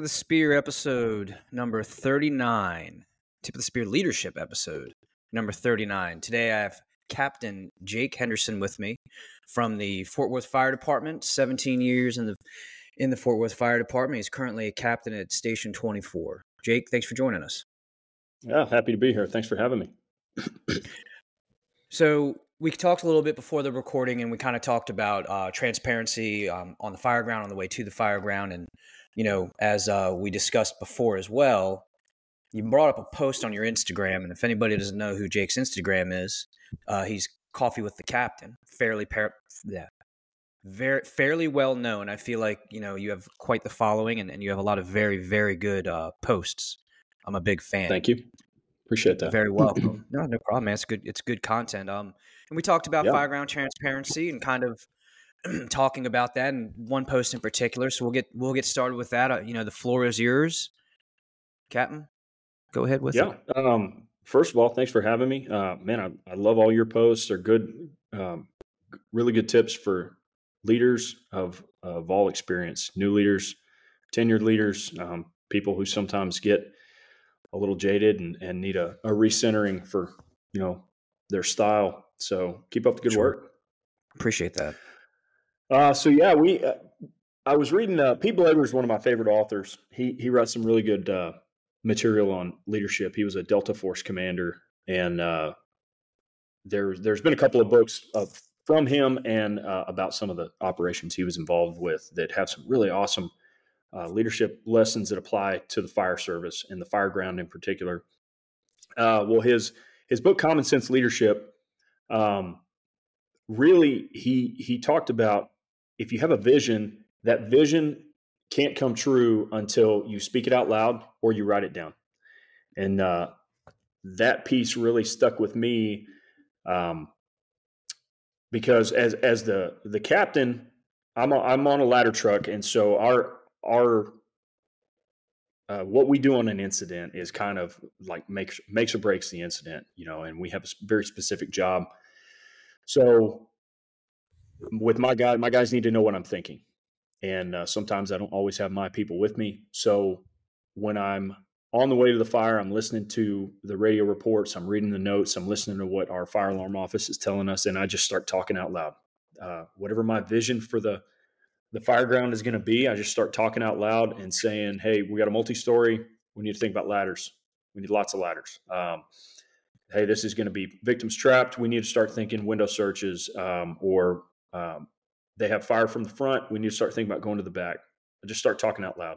Of the Spear episode number 39. Tip of the Spear leadership episode number 39. Today I have Captain Jake Henderson with me from the Fort Worth Fire Department, 17 years in the in the Fort Worth Fire Department. He's currently a captain at Station 24. Jake, thanks for joining us. Yeah, happy to be here. Thanks for having me. so, we talked a little bit before the recording and we kind of talked about uh, transparency um, on the fire ground on the way to the fire ground and you know, as uh, we discussed before as well, you brought up a post on your Instagram, and if anybody doesn't know who Jake's Instagram is, uh, he's Coffee with the Captain, fairly par- yeah, very fairly well known. I feel like you know you have quite the following, and, and you have a lot of very very good uh, posts. I'm a big fan. Thank you, appreciate that. Very welcome. no, no problem, man. It's good. It's good content. Um, and we talked about yeah. fireground transparency and kind of talking about that and one post in particular. So we'll get we'll get started with that. Uh, you know, the floor is yours, Captain. Go ahead with yeah. it. Um, first of all, thanks for having me. Uh, man, I, I love all your posts. They're good, um, really good tips for leaders of of all experience, new leaders, tenured leaders, um, people who sometimes get a little jaded and, and need a, a recentering for you know their style. So keep up the good sure. work. Appreciate that. Uh, so yeah, we. Uh, I was reading. Uh, Pete Blaber is one of my favorite authors. He he writes some really good uh, material on leadership. He was a Delta Force commander, and uh, there there's been a couple of books of, from him and uh, about some of the operations he was involved with that have some really awesome uh, leadership lessons that apply to the fire service and the fire ground in particular. Uh, well, his his book Common Sense Leadership. Um, really, he he talked about if you have a vision, that vision can't come true until you speak it out loud or you write it down. And uh, that piece really stuck with me um, because as as the the captain, I'm a, I'm on a ladder truck, and so our our uh, what we do on an incident is kind of like makes makes or breaks the incident, you know. And we have a very specific job. So with my guy, my guys need to know what I'm thinking. And uh, sometimes I don't always have my people with me. So when I'm on the way to the fire, I'm listening to the radio reports, I'm reading the notes, I'm listening to what our fire alarm office is telling us, and I just start talking out loud. Uh, whatever my vision for the the fire ground is going to be, I just start talking out loud and saying, "Hey, we got a multi-story. We need to think about ladders. We need lots of ladders. Um, hey, this is going to be victims trapped. We need to start thinking window searches um, or um, they have fire from the front. We need to start thinking about going to the back. I just start talking out loud.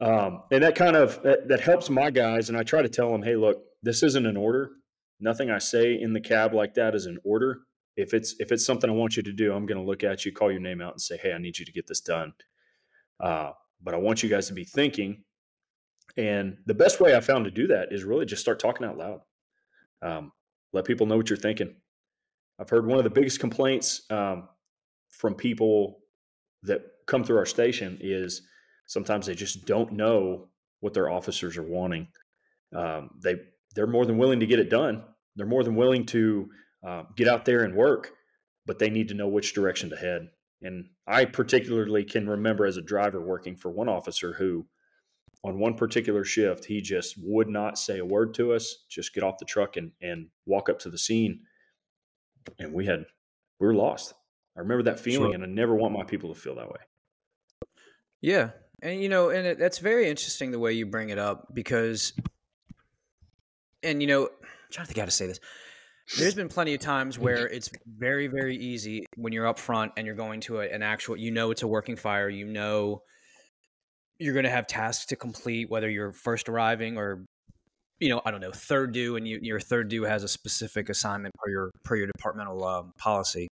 Um, and that kind of that, that, helps my guys. And I try to tell them, hey, look, this isn't an order. Nothing I say in the cab like that is an order. If it's if it's something I want you to do, I'm going to look at you, call your name out, and say, hey, I need you to get this done. Uh, but I want you guys to be thinking. And the best way I found to do that is really just start talking out loud. Um, let people know what you're thinking. I've heard one of the biggest complaints um, from people that come through our station is sometimes they just don't know what their officers are wanting. Um, they they're more than willing to get it done. They're more than willing to uh, get out there and work, but they need to know which direction to head. And I particularly can remember as a driver working for one officer who, on one particular shift, he just would not say a word to us, just get off the truck and, and walk up to the scene and we had we were lost. I remember that feeling, sure. and I never want my people to feel that way. Yeah, and you know, and it, that's very interesting the way you bring it up because, and you know, I'm trying to think how to say this. There's been plenty of times where it's very, very easy when you're up front and you're going to a, an actual, you know, it's a working fire, you know, you're going to have tasks to complete, whether you're first arriving or you know, I don't know, third due, and you, your third due has a specific assignment per your per your departmental um, policy.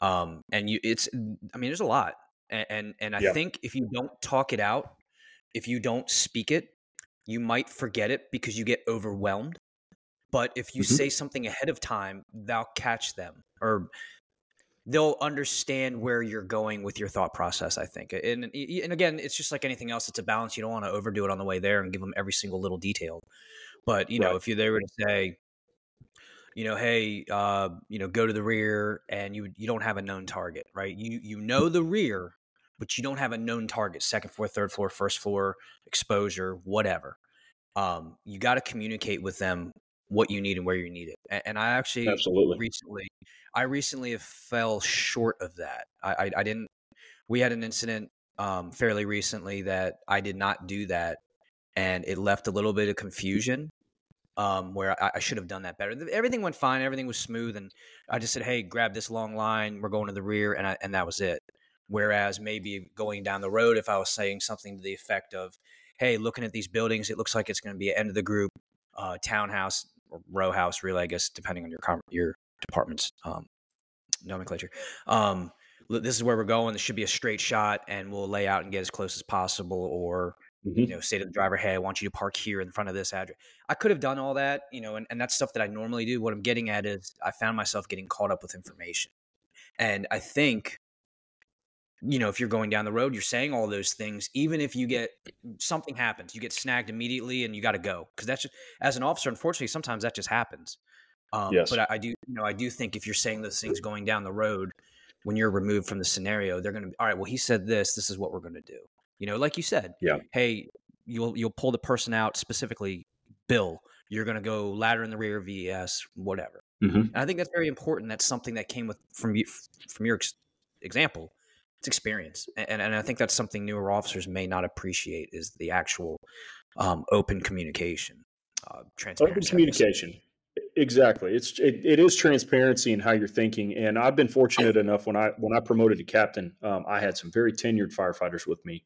Um, and you, it's, I mean, there's a lot, and and, and I yeah. think if you don't talk it out, if you don't speak it, you might forget it because you get overwhelmed. But if you mm-hmm. say something ahead of time, they'll catch them, or they'll understand where you're going with your thought process. I think, and and again, it's just like anything else. It's a balance. You don't want to overdo it on the way there and give them every single little detail. But you know, right. if you they were to say, you know, hey, uh, you know, go to the rear, and you you don't have a known target, right? You you know the rear, but you don't have a known target, second floor, third floor, first floor, exposure, whatever. Um, you got to communicate with them what you need and where you need it. And, and I actually Absolutely. recently, I recently fell short of that. I, I, I didn't. We had an incident um, fairly recently that I did not do that, and it left a little bit of confusion um, where I, I, should have done that better. Everything went fine, everything was smooth, and I just said, "Hey, grab this long line. We're going to the rear," and I, and that was it. Whereas maybe going down the road, if I was saying something to the effect of, "Hey, looking at these buildings, it looks like it's going to be end of the group, uh, townhouse or row house, really, I guess, depending on your your department's um, nomenclature." Um, this is where we're going. This should be a straight shot, and we'll lay out and get as close as possible. Or mm-hmm. you know, say to the driver, "Hey, I want you to park here in front of this address." I could have done all that, you know, and, and that's stuff that I normally do. What I'm getting at is I found myself getting caught up with information, and I think you know, if you're going down the road, you're saying all those things, even if you get something happens, you get snagged immediately and you got to go. Cause that's just, as an officer, unfortunately, sometimes that just happens. Um, yes. But I, I, do, you know, I do think if you're saying those things going down the road, when you're removed from the scenario, they're going to be, all right, well, he said this, this is what we're going to do. You know, like you said, yeah. Hey, you'll, you'll pull the person out specifically, Bill, you're going to go ladder in the rear, VES, whatever. Mm-hmm. And I think that's very important. That's something that came with from you, from your ex- example it's experience, and and I think that's something newer officers may not appreciate is the actual um, open communication, uh, transparency. Open communication. Exactly. It's it, it is transparency in how you're thinking, and I've been fortunate enough when I when I promoted to captain, um, I had some very tenured firefighters with me,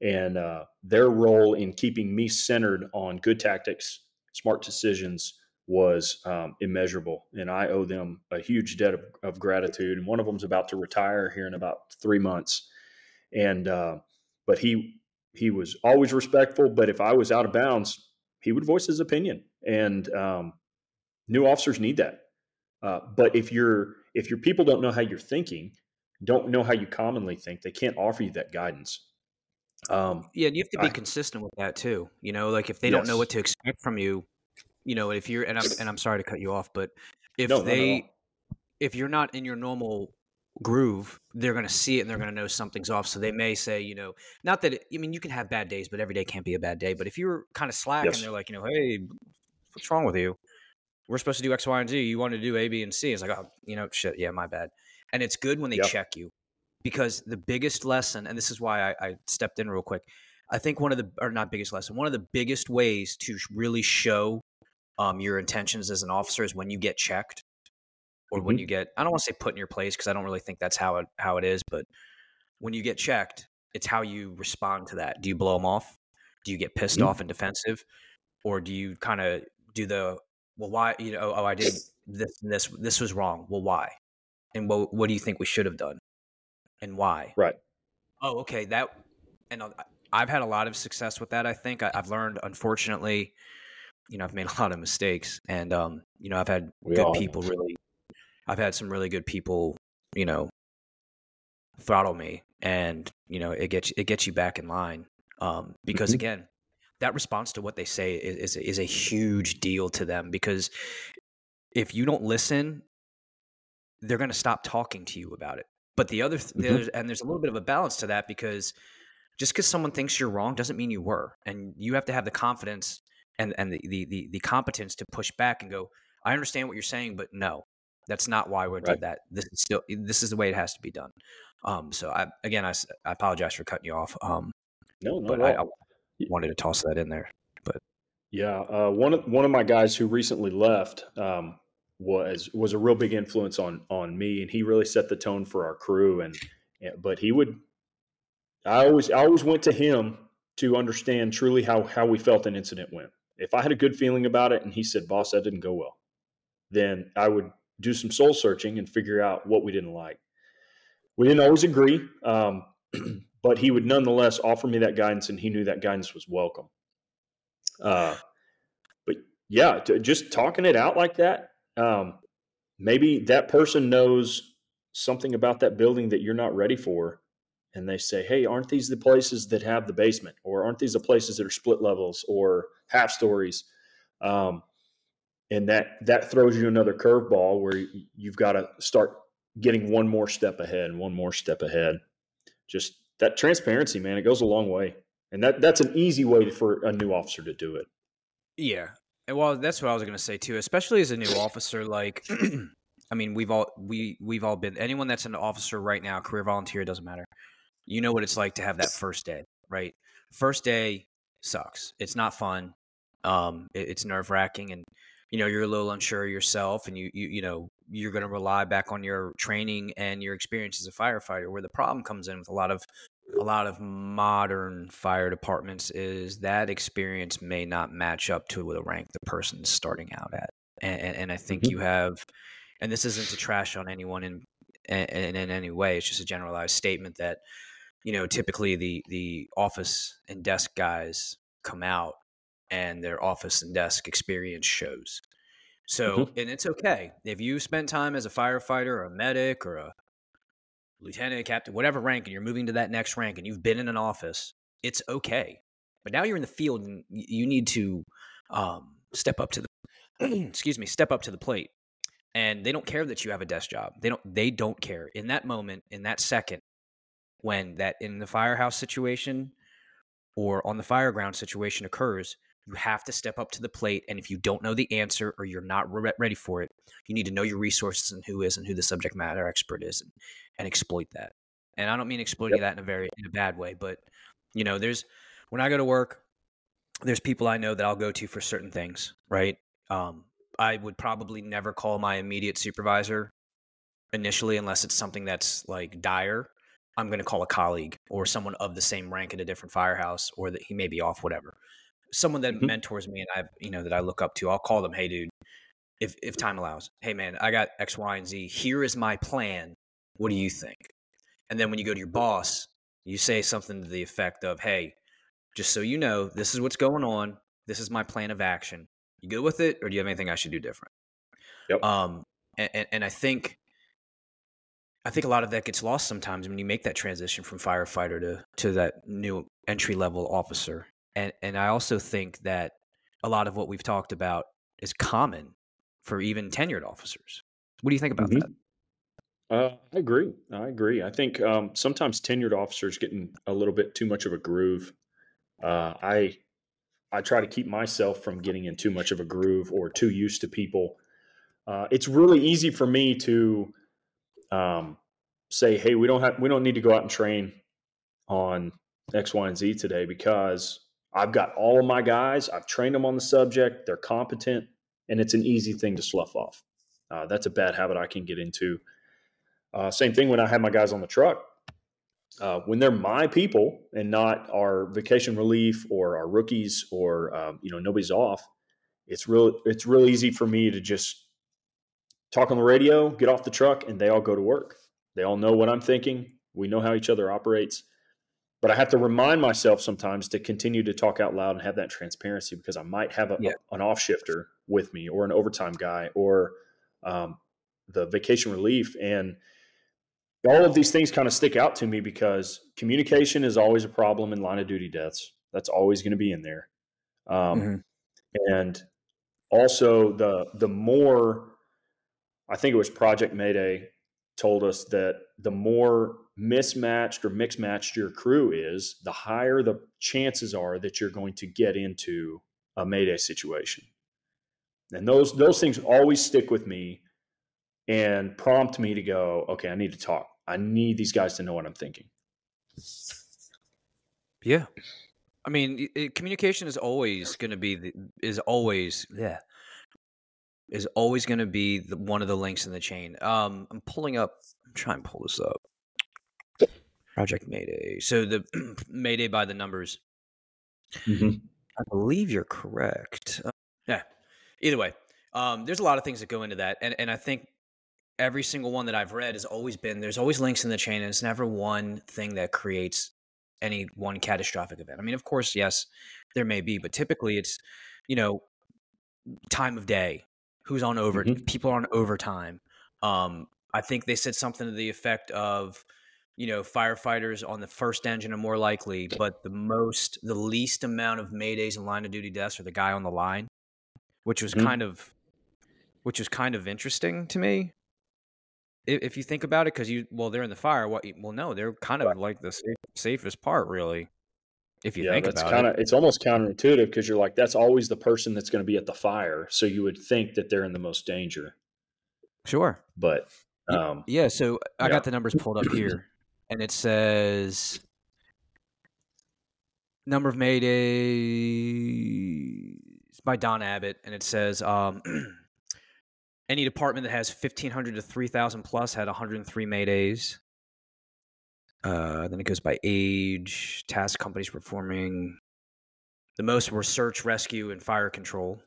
and uh, their role in keeping me centered on good tactics, smart decisions, was um, immeasurable, and I owe them a huge debt of, of, gratitude. And one of them's about to retire here in about three months, and uh, but he he was always respectful. But if I was out of bounds, he would voice his opinion, and um, new officers need that. Uh, but if your if your people don't know how you're thinking, don't know how you commonly think, they can't offer you that guidance. Um, yeah, and you have to be I, consistent with that too. You know, like if they yes. don't know what to expect from you, you know, if you're and I'm and I'm sorry to cut you off, but if no, they no, if you're not in your normal groove, they're going to see it and they're going to know something's off. So they may say, you know, not that it, I mean, you can have bad days, but every day can't be a bad day. But if you're kind of slack yes. and they're like, you know, hey, what's wrong with you? We're supposed to do X, Y, and Z. You want to do A, B, and C. It's like, oh, you know, shit, yeah, my bad. And it's good when they yep. check you because the biggest lesson, and this is why I, I stepped in real quick. I think one of the, or not biggest lesson, one of the biggest ways to really show um, your intentions as an officer is when you get checked or mm-hmm. when you get I don't want to say put in your place because I don't really think that's how it how it is, but when you get checked, it's how you respond to that. Do you blow them off? Do you get pissed mm-hmm. off and defensive, or do you kind of do the well? Why you know? Oh, I did this. and This this was wrong. Well, why? And what what do you think we should have done, and why? Right. Oh, okay. That and I've had a lot of success with that. I think I, I've learned, unfortunately, you know, I've made a lot of mistakes, and um, you know, I've had we good people really. I've had some really good people, you know, throttle me, and you know, it gets it gets you back in line. Um, because mm-hmm. again, that response to what they say is, is is a huge deal to them because if you don't listen, they're going to stop talking to you about it. But the other, th- mm-hmm. there's, and there's a little bit of a balance to that because just because someone thinks you're wrong doesn't mean you were, and you have to have the confidence and and the, the the the, competence to push back and go i understand what you're saying but no that's not why we right. did that this is still this is the way it has to be done um so i again i, I apologize for cutting you off um no, no but I, I, wanted to toss that in there but yeah uh, one of one of my guys who recently left um was was a real big influence on on me and he really set the tone for our crew and but he would i always i always went to him to understand truly how how we felt an incident went if I had a good feeling about it and he said, boss, that didn't go well, then I would do some soul searching and figure out what we didn't like. We didn't always agree, um, but he would nonetheless offer me that guidance, and he knew that guidance was welcome. Uh, but yeah, just talking it out like that, um, maybe that person knows something about that building that you're not ready for, and they say, "Hey, aren't these the places that have the basement, or aren't these the places that are split levels or half stories?" Um, and that that throws you another curveball where you've got to start getting one more step ahead and one more step ahead. Just that transparency, man, it goes a long way. And that that's an easy way for a new officer to do it. Yeah. And well, that's what I was going to say too, especially as a new officer like I mean, we've all we we've all been anyone that's an officer right now, career volunteer doesn't matter. You know what it's like to have that first day, right? First day sucks. It's not fun. Um, it, it's nerve wracking, and you know you're a little unsure yourself, and you you you know you're going to rely back on your training and your experience as a firefighter. Where the problem comes in with a lot of a lot of modern fire departments is that experience may not match up to the rank the person's starting out at, and, and, I think mm-hmm. you have, and this isn't to trash on anyone in, in in any way. It's just a generalized statement that you know typically the the office and desk guys come out and their office and desk experience shows. So, mm-hmm. and it's okay if you spent time as a firefighter or a medic or a lieutenant, captain, whatever rank, and you're moving to that next rank and you've been in an office, it's okay. But now you're in the field and you need to um, step up to the, excuse me, step up to the plate. And they don't care that you have a desk job. They don't. They don't care in that moment, in that second, when that in the firehouse situation or on the fireground situation occurs you have to step up to the plate. And if you don't know the answer or you're not re- ready for it, you need to know your resources and who is and who the subject matter expert is and, and exploit that. And I don't mean exploiting yep. that in a very in a bad way, but you know, there's when I go to work, there's people I know that I'll go to for certain things, right? Um, I would probably never call my immediate supervisor initially unless it's something that's like dire. I'm going to call a colleague or someone of the same rank at a different firehouse or that he may be off, whatever someone that mm-hmm. mentors me and I, you know, that I look up to, I'll call them, hey, dude, if if time allows, hey, man, I got X, Y, and Z. Here is my plan. What do you think? And then when you go to your boss, you say something to the effect of, hey, just so you know, this is what's going on. This is my plan of action. You good with it, or do you have anything I should do different? Yep. Um, and, and I think I think a lot of that gets lost sometimes when you make that transition from firefighter to to that new entry level officer and and I also think that a lot of what we've talked about is common for even tenured officers. What do you think about mm-hmm. that? Uh, I agree. I agree. I think um, sometimes tenured officers get in a little bit too much of a groove. Uh, I I try to keep myself from getting in too much of a groove or too used to people. Uh, it's really easy for me to um, say, "Hey, we don't have we don't need to go out and train on X, Y, and Z today because I've got all of my guys, I've trained them on the subject, they're competent, and it's an easy thing to slough off. Uh, that's a bad habit I can get into. Uh, same thing when I have my guys on the truck. Uh, when they're my people and not our vacation relief or our rookies or um, you know nobody's off, it's real. It's real easy for me to just talk on the radio, get off the truck, and they all go to work. They all know what I'm thinking. We know how each other operates but I have to remind myself sometimes to continue to talk out loud and have that transparency because I might have a, yeah. an off shifter with me or an overtime guy or um, the vacation relief. And all of these things kind of stick out to me because communication is always a problem in line of duty deaths. That's always going to be in there. Um, mm-hmm. And also the the more I think it was Project Mayday told us that the more mismatched or mixed matched your crew is, the higher the chances are that you're going to get into a mayday situation. And those those things always stick with me and prompt me to go, okay, I need to talk. I need these guys to know what I'm thinking. Yeah. I mean, it, communication is always going to be the, is always yeah is always going to be the, one of the links in the chain. Um, I'm pulling up. I'm trying to pull this up. Project Mayday. So the Mayday by the numbers. Mm-hmm. I believe you're correct. Uh, yeah. Either way, um, there's a lot of things that go into that, and and I think every single one that I've read has always been there's always links in the chain, and it's never one thing that creates any one catastrophic event. I mean, of course, yes, there may be, but typically it's you know time of day, who's on over, mm-hmm. people are on overtime. Um, I think they said something to the effect of you know, firefighters on the first engine are more likely, but the most, the least amount of maydays and line of duty deaths are the guy on the line, which was mm-hmm. kind of, which was kind of interesting to me. if, if you think about it, because you well, they're in the fire. What? Well, no, they're kind of like the safe, safest part, really. If you yeah, think that's about kind it, of it's almost counterintuitive because you're like that's always the person that's going to be at the fire, so you would think that they're in the most danger. sure. But um, Yeah, so I yeah. got the numbers pulled up here, and it says number of Maydays by Don Abbott, and it says um, any department that has fifteen hundred to three thousand plus had one hundred and three Maydays. Uh, then it goes by age, task companies performing. The most were search, rescue, and fire control.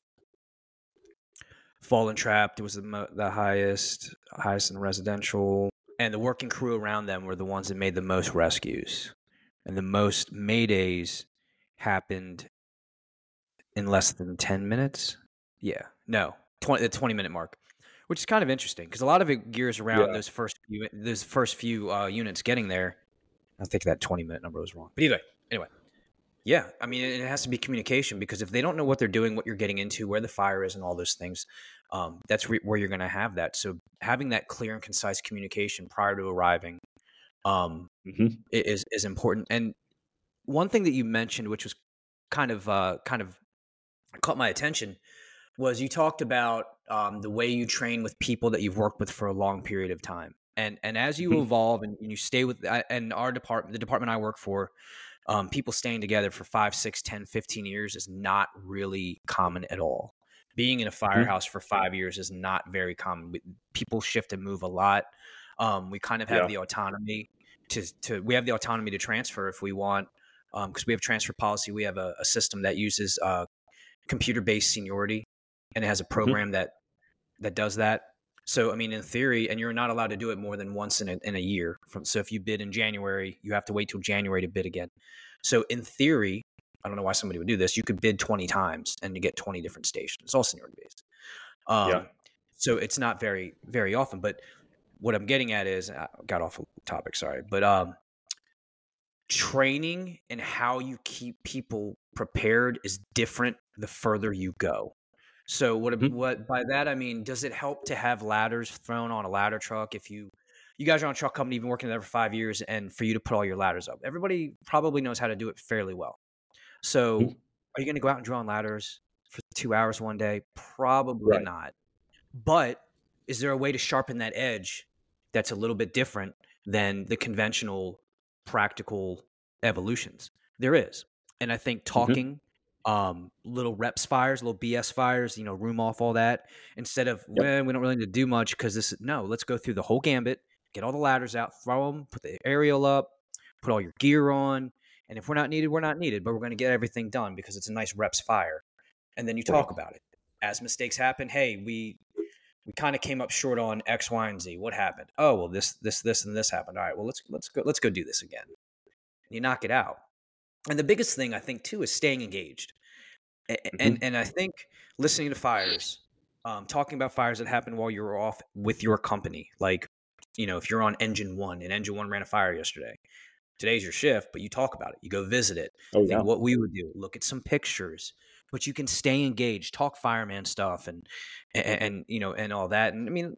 Fallen Trapped was the, mo- the highest, highest in residential, and the working crew around them were the ones that made the most rescues, and the most maydays happened in less than ten minutes. Yeah, no, twenty the twenty minute mark, which is kind of interesting because a lot of it gears around Yeah. those first few those first few uh, units getting there. I think that twenty minute number was wrong, but either anyway. Yeah, I mean, it has to be communication because if they don't know what they're doing, what you're getting into, where the fire is, and all those things, um, that's re- where you're going to have that. So having that clear and concise communication prior to arriving um, mhm. is is important. And one thing that you mentioned, which was kind of uh, kind of caught my attention, was you talked about um, the way you train with people that you've worked with for a long period of time. And and as you Mhm. evolve and you stay with and our department, the department I work for, um, people staying together for five, six, 10, 15 years is not really common at all. Being in a firehouse for five years is not very common. We- People shift and move a lot. Um, we kind of have Yeah. the autonomy to, to we have the autonomy to transfer if we want because we have transfer policy. We have a, a system that uses uh, computer based seniority and it has a program that that does that. So I mean, in theory, and you're not allowed to do it more than once in a, in a year. From so if you bid in January, you have to wait till January to bid again. So in theory, I don't know why somebody would do this. You could bid 20 times and you get 20 different stations. It's all seniority based. Um, Yeah. So it's not very very often. But what I'm getting at is I got off topic. Sorry, but um, training and how you keep people prepared is different the further you go. So what Mhm. what by that I mean, does it help to have ladders thrown on a ladder truck if you you guys are on a truck company, you've been working there for five years, and for you to put all your ladders up, everybody probably knows how to do it fairly well. So, Mhm. are you going to go out and draw on ladders for two hours one day? Probably Right. not. But is there a way to sharpen that edge that's a little bit different than the conventional practical evolutions? There is. And I think talking, um, little reps fires, little BS fires, you know, room off all that, instead of, Yep. well, we don't really need to do much because this is, no, let's go through the whole gambit, get all the ladders out, throw them, put the aerial up, put all your gear on. And if we're not needed, we're not needed, but we're going to get everything done because it's a nice reps fire. And then you talk about it. As mistakes happen, hey, we we kind of came up short on X, Y, and Z. What happened? Oh, well, this, this, this, and this happened. All right, well, let's let's go let's go do this again. And you knock it out. And the biggest thing I think too is staying engaged. A- a- And and I think listening to fires, um, talking about fires that happened while you're off with your company, like you know, if you're on engine one and engine one ran a fire yesterday, today's your shift, but you talk about it, you go visit it, Oh think yeah. what we would do, look at some pictures, but you can stay engaged, talk fireman stuff, and and, and you know, and all that. And I mean,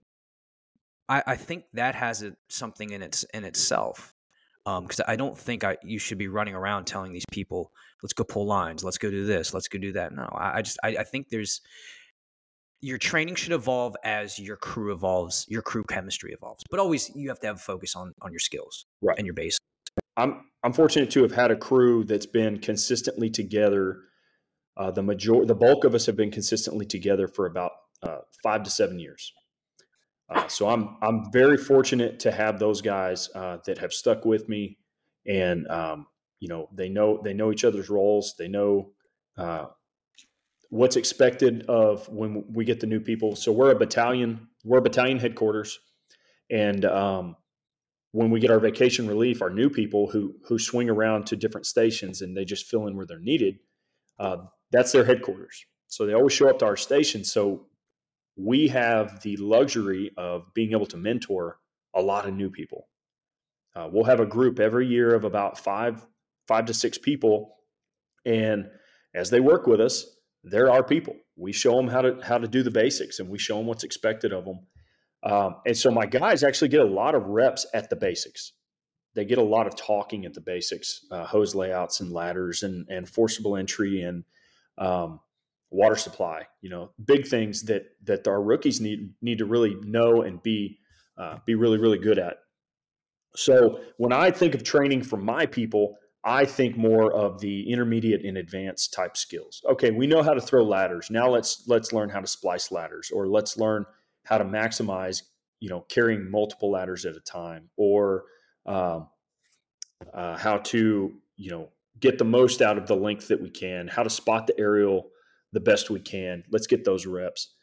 I, I think that has a, something in its in itself, um, because I don't think I you should be running around telling these people, let's go pull lines, let's go do this, let's go do that. No, I, I just I, I think there's your training should evolve as your crew evolves, your crew chemistry evolves. But always you have to have a focus on on your skills Right. and your base. I'm I'm fortunate to have had a crew that's been consistently together. Uh, the major, the bulk of us have been consistently together for about uh, five to seven years. Uh, so I'm I'm very fortunate to have those guys uh, that have stuck with me, and um, you know they know they know each other's roles. They know uh, what's expected of when we get the new people. So we're a battalion. We're a battalion headquarters, and um, when we get our vacation relief, our new people who who swing around to different stations and they just fill in where they're needed, uh, that's their headquarters. So they always show up to our station. So we have the luxury of being able to mentor a lot of new people. Uh, we'll have a group every year of about five five to six people, and as they work with us, they're our people. We show them how to how to do the basics, and we show them what's expected of them. Um, and so my guys actually get a lot of reps at the basics. They get a lot of talking at the basics, uh, hose layouts and ladders and, and forcible entry and um, water supply. You know, big things that that our rookies need need to really know and be uh, be really really good at. So when I think of training for my people, I think more of the intermediate and advanced type skills. Okay, we know how to throw ladders. Now let's let's learn how to splice ladders, or let's learn how to maximize, you know, carrying multiple ladders at a time, or um, uh, how to, you know, get the most out of the length that we can, how to spot the aerial the best we can. Let's get those reps.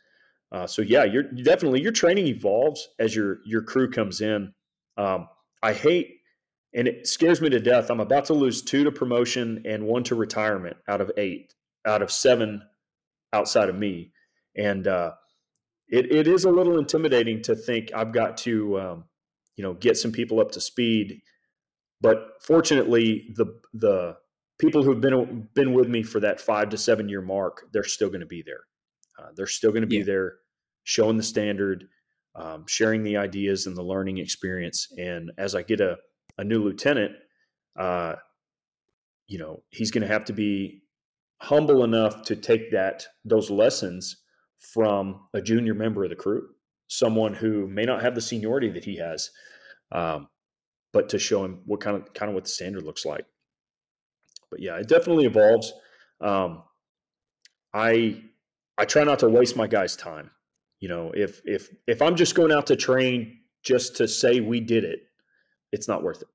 Uh, so yeah, you're definitely your training evolves as your your crew comes in. Um, I hate, and it scares me to death. I'm about to lose two to promotion and one to retirement out of eight, out of seven outside of me, and uh, it it is a little intimidating to think I've got to, um, you know, get some people up to speed. But fortunately, the the people who've been been with me for that five to seven year mark, they're still going to be there. Uh, they're still going to be yeah. there, showing the standard, um, sharing the ideas and the learning experience. And as I get a, a new lieutenant, uh, you know, he's going to have to be humble enough to take that those lessons from a junior member of the crew, someone who may not have the seniority that he has, um, but to show him what kind of kind of what the standard looks like. But yeah, it definitely evolves. Um, I I try not to waste my guys' time. You know, if if if I'm just going out to train just to say we did it, it's not worth it.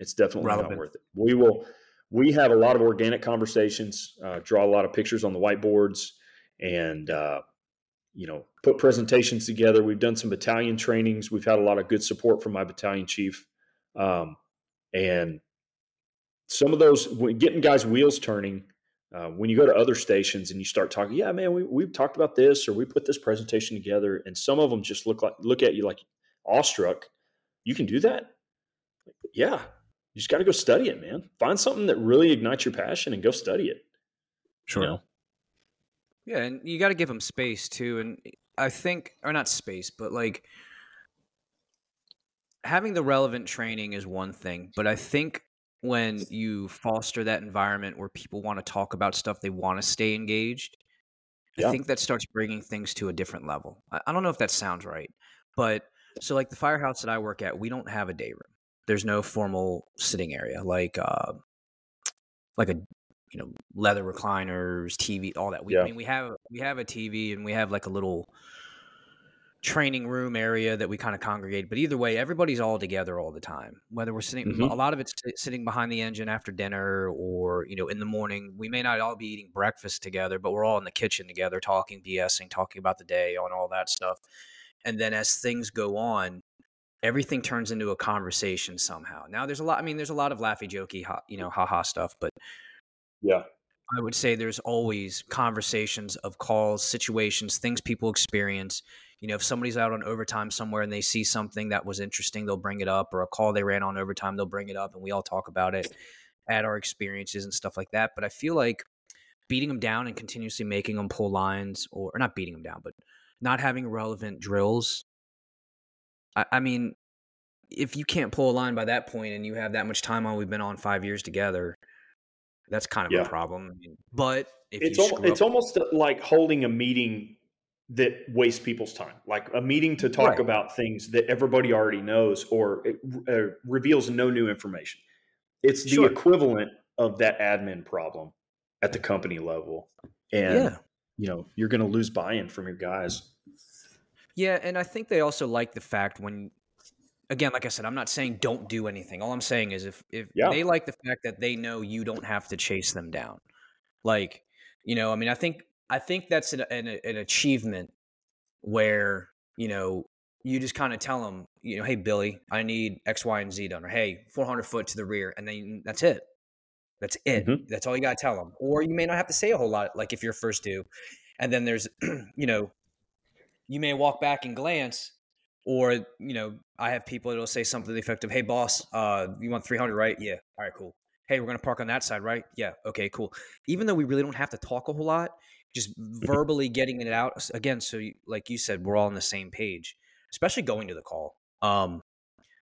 It's definitely Relevant. not worth it. We will we have a lot of organic conversations, uh, draw a lot of pictures on the whiteboards, and uh, you know put presentations together. We've done some battalion trainings. We've had a lot of good support from my battalion chief, um, and some of those getting guys wheels turning uh, when you go to other stations and you start talking, yeah, man, we, we've talked about this or we put this presentation together, and some of them just look like look at you like awestruck. You can do that? Yeah, you just got to go study it, man. Find something that really ignites your passion and go study it. Sure. You know? Yeah, and you got to give them space too. And I think, or not space, but like having the relevant training is one thing, but I think when you foster that environment where people want to talk about stuff, they want to stay engaged. Yeah. I think that starts bringing things to a different level. I, I don't know if that sounds right, but so like the firehouse that I work at, we don't have a day room. There's no formal sitting area like uh, like a you know leather recliners, TV, all that. We, yeah. I mean, we have we have a TV and we have like a little training room area that we kind of congregate. But either way, everybody's all together all the time. Whether we're sitting, mm-hmm. a lot of it's sitting behind the engine after dinner, or you know, in the morning. We may not all be eating breakfast together, but we're all in the kitchen together, talking, BSing, talking about the day, on all that stuff. And then as things go on, everything turns into a conversation somehow. Now, there's a lot. I mean, there's a lot of laughy, jokey, you know, haha stuff, but yeah. I would say there's always conversations of calls, situations, things people experience you know, if somebody's out on overtime somewhere and they see something that was interesting, they'll bring it up, or a call they ran on overtime, they'll bring it up, and we all talk about it, at our experiences and stuff like that. But I feel like beating them down and continuously making them pull lines, or, or not beating them down, but not having relevant drills. I, I mean, if you can't pull a line by that point and you have that much time on, we've been on five years together. That's kind of yeah. a problem. But it's al- it's almost like holding a meeting that wastes people's time, like a meeting to talk right. about things that everybody already knows or uh, reveals no new information. It's the sure. equivalent of that admin problem at the company level. And, yeah. you know, you're going to lose buy in from your guys. Yeah. And I think they also like the fact when, again, like I said, I'm not saying don't do anything. All I'm saying is if, if yeah. they like the fact that they know you don't have to chase them down. Like, you know, I mean, I think I think that's an, an, an achievement where you know you just kind of tell them, you know, hey Billy, I need X, Y, and Z done, or hey, 400 foot to the rear, and then that's it. That's it. Mm-hmm. That's all you got to tell them. Or you may not have to say a whole lot, like if you're first due. And then there's, you know, you may walk back and glance, or you know, I have people that'll say something to the effect of, "Hey, boss, uh, you want 300, right? Yeah, all right, cool. Hey, we're gonna park on that side, right? Yeah, okay, cool. Even though we really don't have to talk a whole lot, just verbally getting it out again so you, like you said we're all on the same page especially going to the call. Um,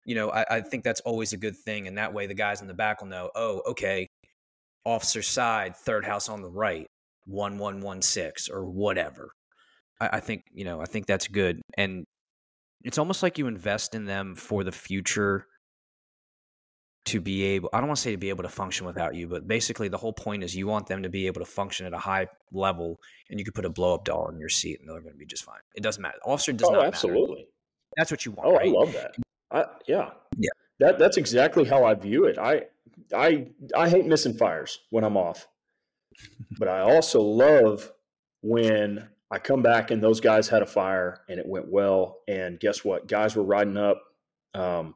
you know, I, I think that's always a good thing, and that way the guys in the back will know. Oh, okay, officer side, third house on the right, one one one six or whatever. I, I think you know, I think that's good, and it's almost like you invest in them for the future to be able i don't want to say to be able to function without you but basically the whole point is you want them to be able to function at a high level and you could put a blow up doll in your seat and they're going to be just fine. It doesn't matter. Officer does oh, not absolutely. Matter. that's what you want oh right? i love that. I, yeah. Yeah. That that's exactly how i view it. I i i hate missing fires when i'm off but i also love when i come back and those guys had a fire and it went well. And guess what? Guys were riding up. Um,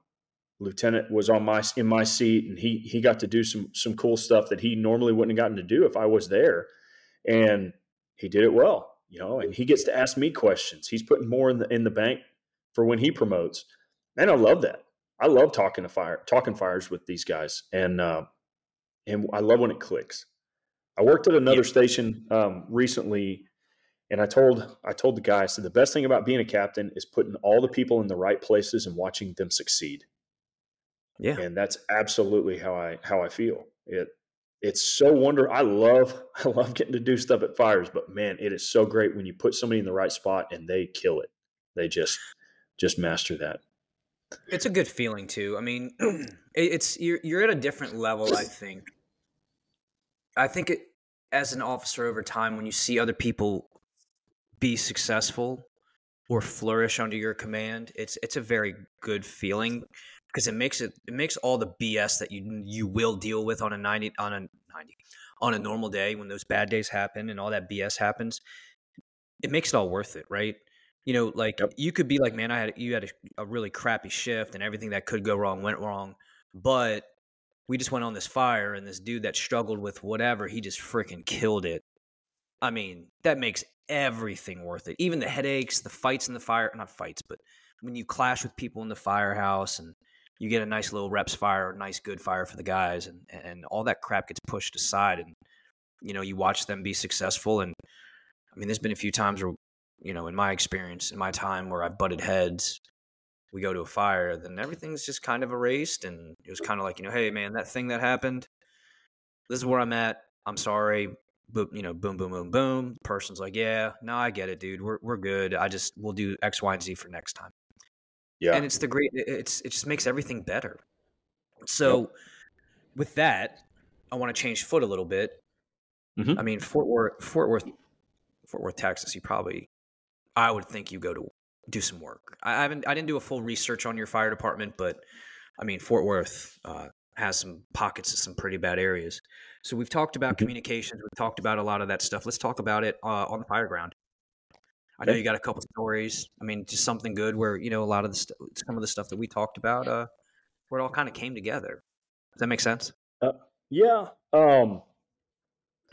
lieutenant was on my in my seat and he he got to do some some cool stuff that he normally wouldn't have gotten to do if I was there. And he did it well you know and he gets to ask me questions. He's putting more in the in the bank for when he promotes. And I love that. I love talking to fire talking fires with these guys. And uh, and I love when it clicks. I worked at another yeah. station um, recently and I told I told the guy I said the best thing about being a captain is putting all the people in the right places and watching them succeed yeah. And that's absolutely how I how I feel. It it's so wonder I love I love getting to do stuff at fires, but man, it is so great when you put somebody in the right spot and they kill it. They just just master that. It's a good feeling too. I mean, it's you're you're at a different level, I think. I think it as an officer over time when you see other people be successful or flourish under your command, it's it's a very good feeling because it makes it it makes all the BS that you you will deal with on a 90 on a 90 on a normal day when those bad days happen and all that BS happens it makes it all worth it right you know like yep. you could be like man I had you had a, a really crappy shift and everything that could go wrong went wrong but we just went on this fire and this dude that struggled with whatever he just freaking killed it I mean that makes everything worth it even the headaches the fights in the fire not fights but when you clash with people in the firehouse and you get a nice little reps fire, a nice good fire for the guys, and and all that crap gets pushed aside, and you know you watch them be successful. And I mean, there's been a few times where you know, in my experience, in my time where I've butted heads, we go to a fire, then everything's just kind of erased, and it was kind of like you know, hey man, that thing that happened, this is where I'm at. I'm sorry. Boom, you know, boom, boom, boom, boom. The person's like, yeah, no, I get it, dude. We're we're good. I just we'll do X, Y, and Z for next time. Yeah. And it's the great it's it just makes everything better. So yep. with that, I want to change foot a little bit. Mm-hmm. I mean, Fort Worth Fort Worth Fort Worth, Texas, you probably I would think you go to do some work. I haven't I didn't do a full research on your fire department, but I mean Fort Worth uh, has some pockets of some pretty bad areas. So we've talked about communications. We've talked about a lot of that stuff. Let's talk about it uh, on the fire ground. I know you got a couple stories. I mean, just something good where you know a lot of the st- some of the stuff that we talked about, uh, where it all kind of came together. Does that make sense? Uh, yeah. Um,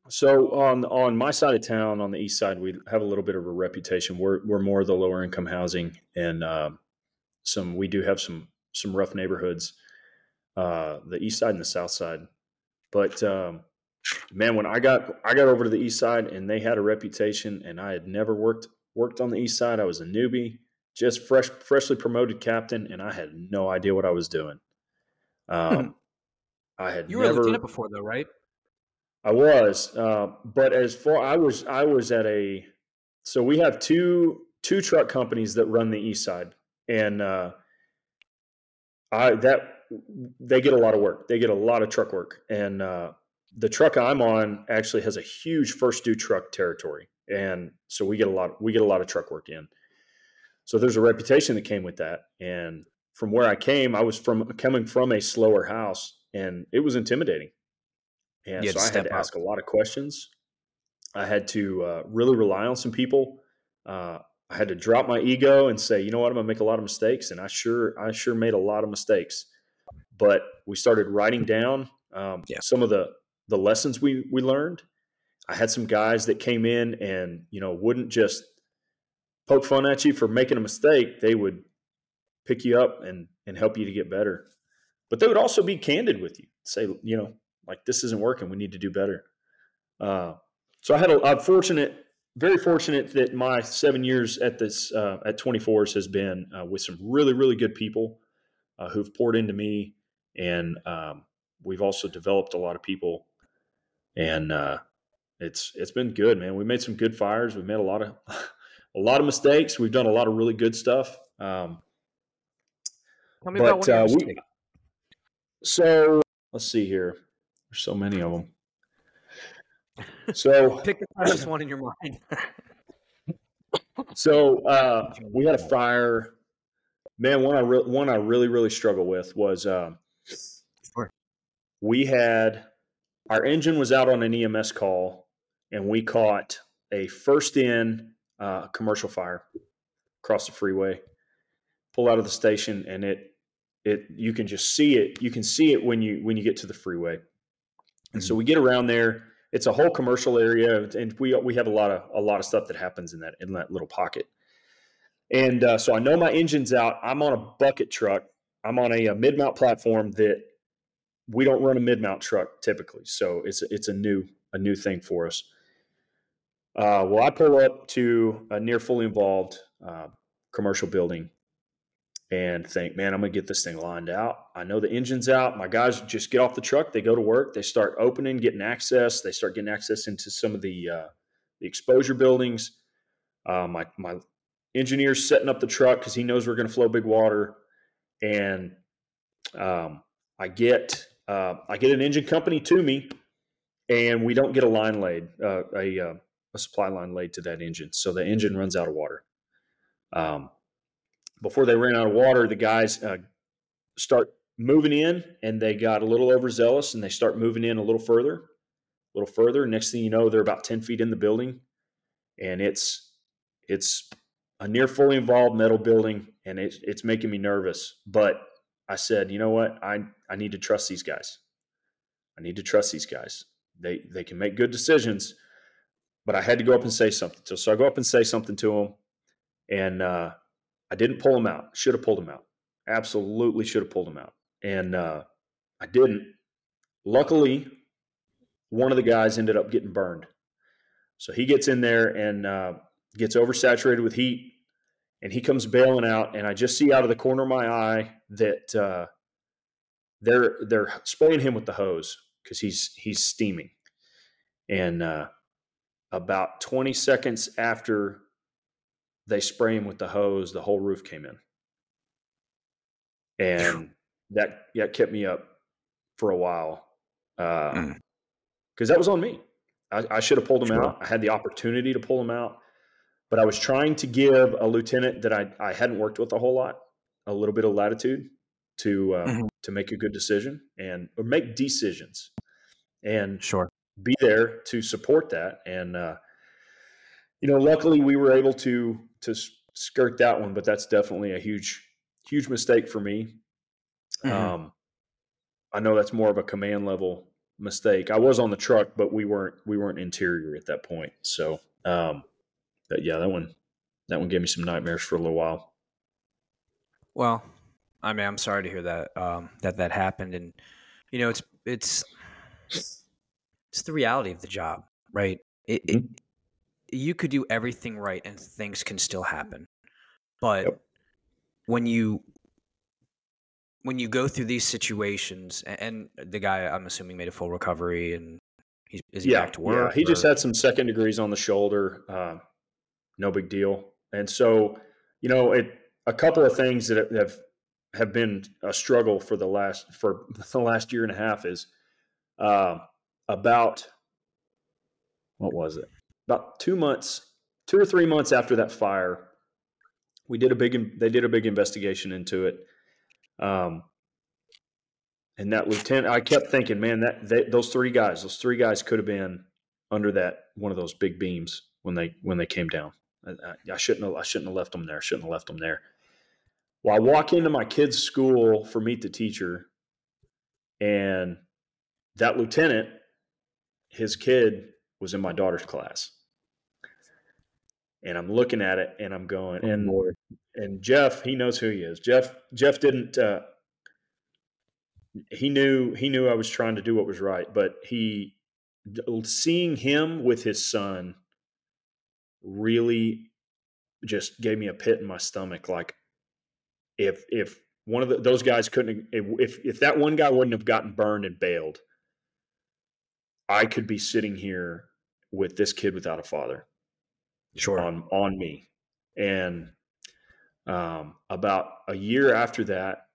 so on on my side of town, on the east side, we have a little bit of a reputation. We're we're more of the lower income housing, and uh, some we do have some some rough neighborhoods, uh, the east side and the south side. But um, man, when I got I got over to the east side, and they had a reputation, and I had never worked worked on the east side. I was a newbie, just fresh, freshly promoted captain, and I had no idea what I was doing. Um, I had you were never, a lieutenant before, though, right? I was, uh, but as far I was, I was at a. So we have two two truck companies that run the east side, and uh, I that they get a lot of work. They get a lot of truck work, and uh, the truck I'm on actually has a huge first due truck territory. And so we get a lot we get a lot of truck work in. So there's a reputation that came with that. And from where i came i was from coming from a slower house and it was intimidating. And so i had to up. ask a lot of questions. I had to uh, really rely on some people. Uh, i had to drop my ego and say you know what? I'm going to make a lot of mistakes. And i sure i sure made a lot of mistakes but we started writing down um, yeah. some of the the lessons we we learned I had some guys that came in and, you know, wouldn't just poke fun at you for making a mistake. They would pick you up and, and help you to get better. But they would also be candid with you, say, you know, like this isn't working. We need to do better. Uh, so I had a, a fortunate very fortunate that my seven years at this uh, at 24s has been uh, with some really really good people uh, who've poured into me, and um, we've also developed a lot of people, and uh, it's it's been good, man. We made some good fires. We've made a lot of a lot of mistakes. We've done a lot of really good stuff. Um, Tell me about one uh, we- so let's see here. There's so many of them. So Pick the toughest one in your mind. So uh, we had a fire. Man, one I re- one I really really struggle with was um. We had our engine was out on an EMS call, and we caught a first in uh, commercial fire across the freeway. Pull out of the station, and it it you can just see it. You can see it when you when you get to the freeway. And so we get around there. It's a whole commercial area, and we we have a lot of a lot of stuff that happens in that in that little pocket. And uh, so I know my engine's out. I'm on a bucket truck. I'm on a, a mid mount platform that we don't run a mid mount truck typically. So it's it's a new a new thing for us. Uh, well, I pull up to a near fully involved uh, commercial building and think, man, I'm gonna get this thing lined out. I know the engine's out. My guys just get off the truck, they go to work, they start opening, getting access. They start getting access into some of the uh, the exposure buildings. Uh, my my engineer's setting up the truck because he knows we're to flow big water, and um, I get uh, I get an engine company to me, and we don't get a line laid, uh, a uh, a supply line laid to that engine, so the engine runs out of water. Um, before they ran out of water, the guys uh, start moving in, and they got a little overzealous, and they start moving in a little further, a little further. Next thing you know, they're about ten feet in the building, and it's it's a near fully involved metal building, and it's it's making me nervous. But I said, you know what, I I need to trust these guys. I need to trust these guys. They they can make good decisions, but I had to go up and say something. So, so I go up and say something to them, and uh, I didn't pull them out. Should have pulled them out. Absolutely should have pulled them out, and uh, I didn't. Luckily, one of the guys ended up getting burned. So he gets in there and uh, gets oversaturated with heat, and he comes bailing out. And I just see out of the corner of my eye that uh, they're they're spraying him with the hose because he's he's steaming. And uh, about 20 seconds after they spray him with the hose, the whole roof came in, and that that kept me up for a while because Mm. that was on me. I, I should have pulled him Sure. out. I had the opportunity to pull him out, but I was trying to give a lieutenant that I, I hadn't worked with a whole lot a little bit of latitude to uh, Mhm. to make a good decision and or make decisions and Sure. be there to support that. And uh, you know, luckily we were able to to skirt that one, but that's definitely a huge huge mistake for me. Mhm. Um, I know that's more of a command level mistake. I was on the truck, but we weren't we weren't interior at that point. So, um, but yeah, that one that one gave me some nightmares for a little while. Well, I mean, I'm sorry to hear that um, that that happened, and you know, it's it's it's the reality of the job, right? It, it you could do everything right, and things can still happen, but Yep. when you when you go through these situations, a- and the guy, I'm assuming, made a full recovery, and he's is he yeah, back to work? Yeah, he just had some second degrees on the shoulder. Uh, no big deal. And so, you know, it a couple of things that have have been a struggle for the last for the last year and a half is uh, about what was it? About two months, two or three months after that fire, we did a big. They did a big investigation into it. Um, and that lieutenant, I kept thinking, man, that they, those three guys, those three guys could have been under that one of those big beams when they when they came down. I, I, shouldn't have I shouldn't have left them there. I shouldn't have left them there. Well, I walk into my kid's school for meet the teacher, and that lieutenant, his kid was in my daughter's class, and I'm looking at it and I'm going, and Lord. and Jeff, he knows who he is. Jeff Jeff didn't. Uh, he knew he knew I was trying to do what was right, but he seeing him with his son really just gave me a pit in my stomach. Like if if one of the, those guys couldn't if if that one guy wouldn't have gotten burned and bailed, I could be sitting here with this kid without a father. Sure. On on me. And um, about a year after that,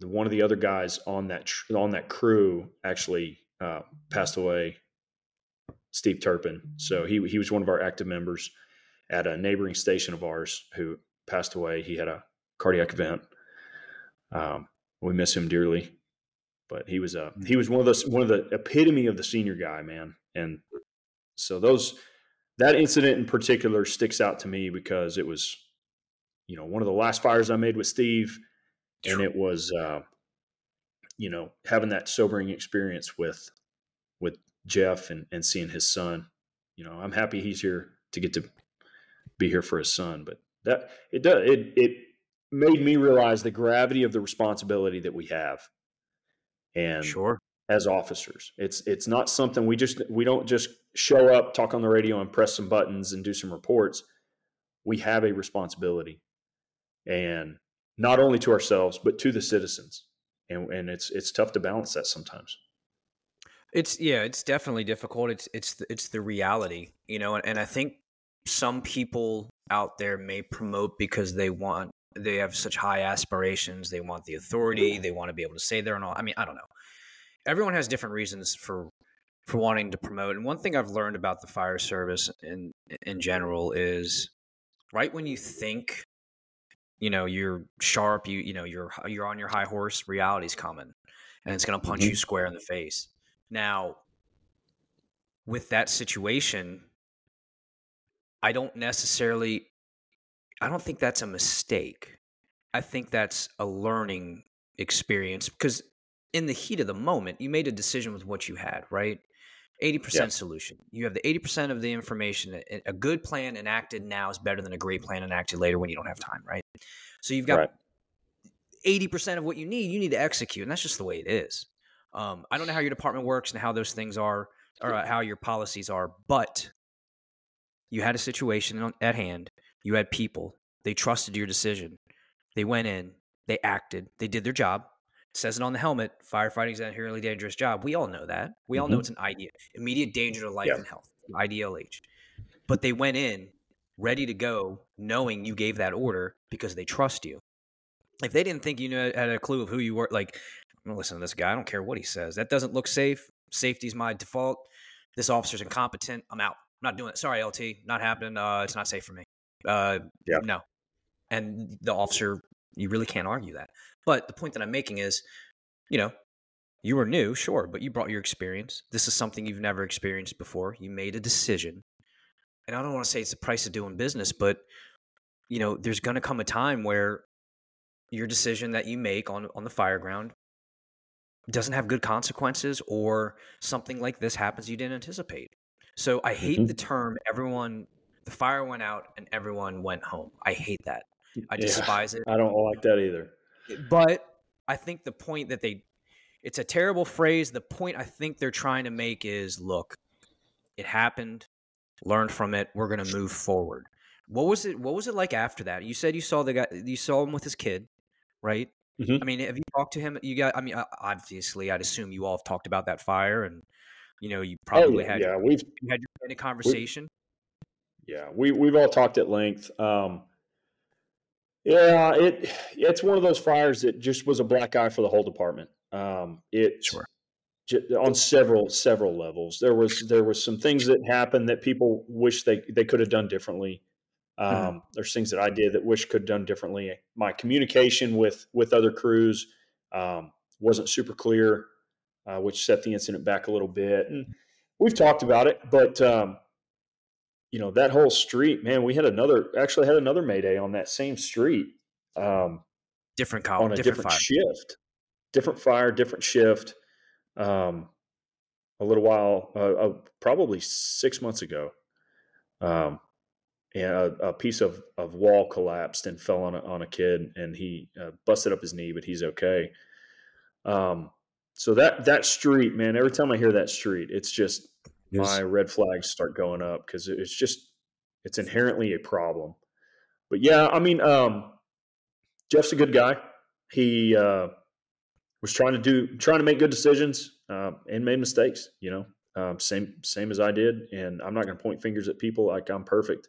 the, one of the other guys on that tr- on that crew actually uh, passed away. Steve Turpin. So he he was one of our active members at a neighboring station of ours who passed away. He had a cardiac event. Um, we miss him dearly, but he was a he was one of those one of the epitome of the senior guy, man. And so those that incident in particular sticks out to me because it was, you know, one of the last fires I made with Steve, and it was, uh, you know, having that sobering experience with with Jeff and and seeing his son. You know, I'm happy he's here to get to be here for his son, but that it does it it made me realize the gravity of the responsibility that we have. And sure as officers. It's it's not something we just we don't just show up, talk on the radio, and press some buttons and do some reports. We have a responsibility, and not only to ourselves but to the citizens. And and it's it's tough to balance that sometimes. It's yeah, it's definitely difficult. It's it's the, it's the reality, you know, and, and I think some people out there may promote because they want they have such high aspirations, they want the authority, they want to be able to say there and all. I mean, I don't know everyone has different reasons for for wanting to promote. And one thing I've learned about the fire service in in general is right when you think you know you're sharp, you you know you're you're on your high horse, reality's coming and it's going to punch mm-hmm. you square in the face. Now, with that situation, I don't necessarily I don't think that's a mistake. I think that's a learning experience because in the heat of the moment, you made a decision with what you had, right? 80% yeah. solution. You have the 80% of the information. A good plan enacted now is better than a great plan enacted later when you don't have time, right? So you've got right. 80% of what you need, you need to execute. And that's just the way it is. Um, I don't know how your department works and how those things are, or uh, how your policies are, but you had a situation at hand. You had people. They trusted your decision. They went in, they acted, they did their job says it on the helmet firefighting is an inherently dangerous job we all know that we mm-hmm. all know mm-hmm. it's an idea immediate danger to life yeah. and health idlh but they went in ready to go knowing you gave that order because they trust you if they didn't think you knew, had a clue of who you were like I'm listen to this guy i don't care what he says that doesn't look safe safety's my default this officer's incompetent i'm out I'm not doing it sorry lt not happening uh, it's not safe for me uh, yeah. no and the officer you really can't argue that. But the point that I'm making is, you know, you were new, sure, but you brought your experience. This is something you've never experienced before. You made a decision. And I don't want to say it's the price of doing business, but you know, there's going to come a time where your decision that you make on on the fire ground doesn't have good consequences or something like this happens you didn't anticipate. So I hate mm-hmm. the term everyone the fire went out and everyone went home. I hate that. I despise yeah, it. I don't like that either. But I think the point that they it's a terrible phrase. The point I think they're trying to make is look, it happened, learn from it, we're going to move forward. What was it what was it like after that? You said you saw the guy you saw him with his kid, right? Mm-hmm. I mean, have you talked to him? You got I mean, obviously I'd assume you all have talked about that fire and you know, you oh, probably oh, yeah, had yeah, we've had your conversation. Yeah, we we've all talked at length. Um, yeah, it it's one of those fires that just was a black eye for the whole department. Um, it sure. on several several levels. There was there was some things that happened that people wish they they could have done differently. Mm-hmm. Um, mm-hmm. There's things that I did that wish could have done differently. My communication with with other crews um, wasn't super clear, uh, which set the incident back a little bit. And we've talked about it, but um, you know that whole street, man. We had another actually had another mayday on that same street. Um, different call on a different, different shift, different fire, different shift. Um, a little while, uh, uh, probably six months ago, um, and a, a, piece of, of wall collapsed and fell on a, on a kid, and he uh, busted up his knee, but he's okay. Um, so that that street, man. Every time I hear that street, it's just my red flags start going up because it's just It's inherently a problem. But yeah, I mean, um, Jeff's a good guy. He uh, was trying to do, trying to make good decisions uh, and made mistakes. You know, um, same same as I did. And I'm not going to point fingers at people like I'm perfect.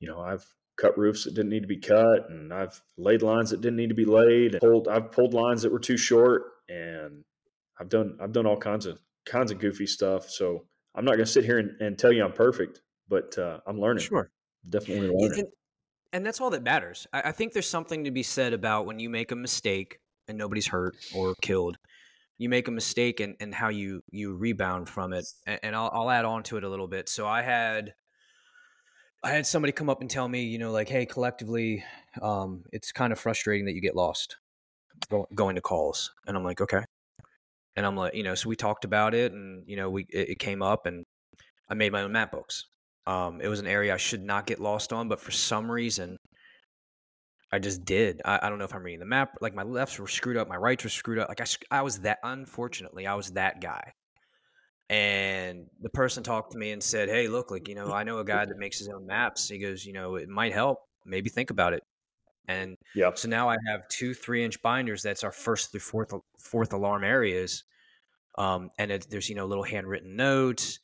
You know, I've cut roofs that didn't need to be cut, and I've laid lines that didn't need to be laid. And pulled, I've pulled lines that were too short, and I've done I've done all kinds of kinds of goofy stuff. So I'm not going to sit here and, and, tell you I'm perfect, but uh, I'm learning. Sure, definitely learning. And, and that's all that matters. I, I think there's something to be said about when you make a mistake and nobody's hurt or killed you make a mistake and, and how you you rebound from it and, and I'll, I'll add on to it a little bit so i had i had somebody come up and tell me you know like hey collectively um, it's kind of frustrating that you get lost going to calls and i'm like okay and i'm like you know so we talked about it and you know we it, it came up and i made my own map books um, it was an area i should not get lost on but for some reason I just did. I, I, don't know if I'm reading the map. Like my lefts were screwed up, my rights were screwed up. Like I, I was that. Unfortunately, I was that guy. And the person talked to me and said, "Hey, look, like you know, I know a guy that makes his own maps. He goes, you know, it might help. Maybe think about it." And yeah, so now I have two three inch binders. That's our first through fourth fourth alarm areas. Um, and it, there's you know little handwritten notes.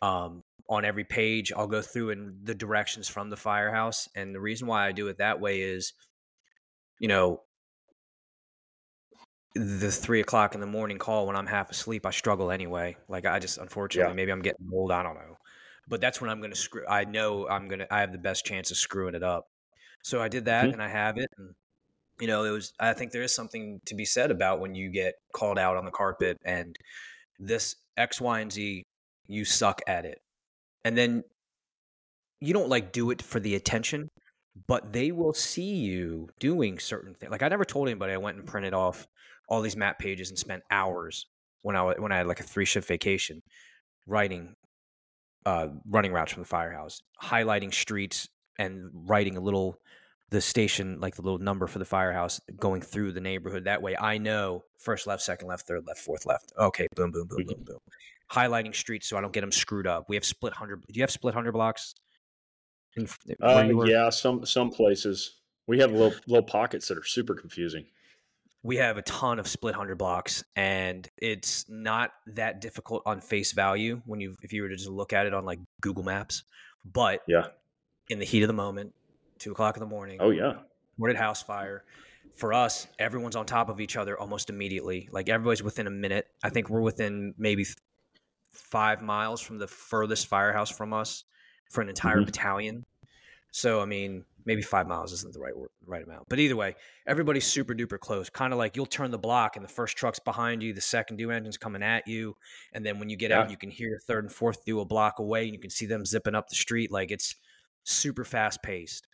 Um, on every page, I'll go through and the directions from the firehouse. And the reason why I do it that way is you know, the three o'clock in the morning call when I'm half asleep, I struggle anyway. Like I just, unfortunately, yeah. maybe I'm getting old. I don't know, but that's when I'm going to screw. I know I'm going to. I have the best chance of screwing it up. So I did that, mm-hmm. and I have it. And you know, it was. I think there is something to be said about when you get called out on the carpet and this X, Y, and Z. You suck at it, and then you don't like do it for the attention but they will see you doing certain things. Like I never told anybody I went and printed off all these map pages and spent hours when I when I had like a three shift vacation writing uh, running routes from the firehouse, highlighting streets and writing a little the station like the little number for the firehouse going through the neighborhood. That way I know first left, second left, third left, fourth left. Okay, boom, boom, boom, boom, mm-hmm. boom. Highlighting streets so I don't get them screwed up. We have split hundred. Do you have split hundred blocks? Uh, yeah, some some places we have little little pockets that are super confusing. We have a ton of split hundred blocks, and it's not that difficult on face value when you if you were to just look at it on like Google Maps. But yeah, in the heat of the moment, two o'clock in the morning. Oh yeah, morning house fire. For us, everyone's on top of each other almost immediately. Like everybody's within a minute. I think we're within maybe five miles from the furthest firehouse from us for an entire mm-hmm. battalion. So I mean, maybe five miles isn't the right right amount, but either way, everybody's super duper close. Kind of like you'll turn the block, and the first truck's behind you, the second due engine's coming at you, and then when you get yeah. out, you can hear third and fourth due a block away, and you can see them zipping up the street. Like it's super fast paced.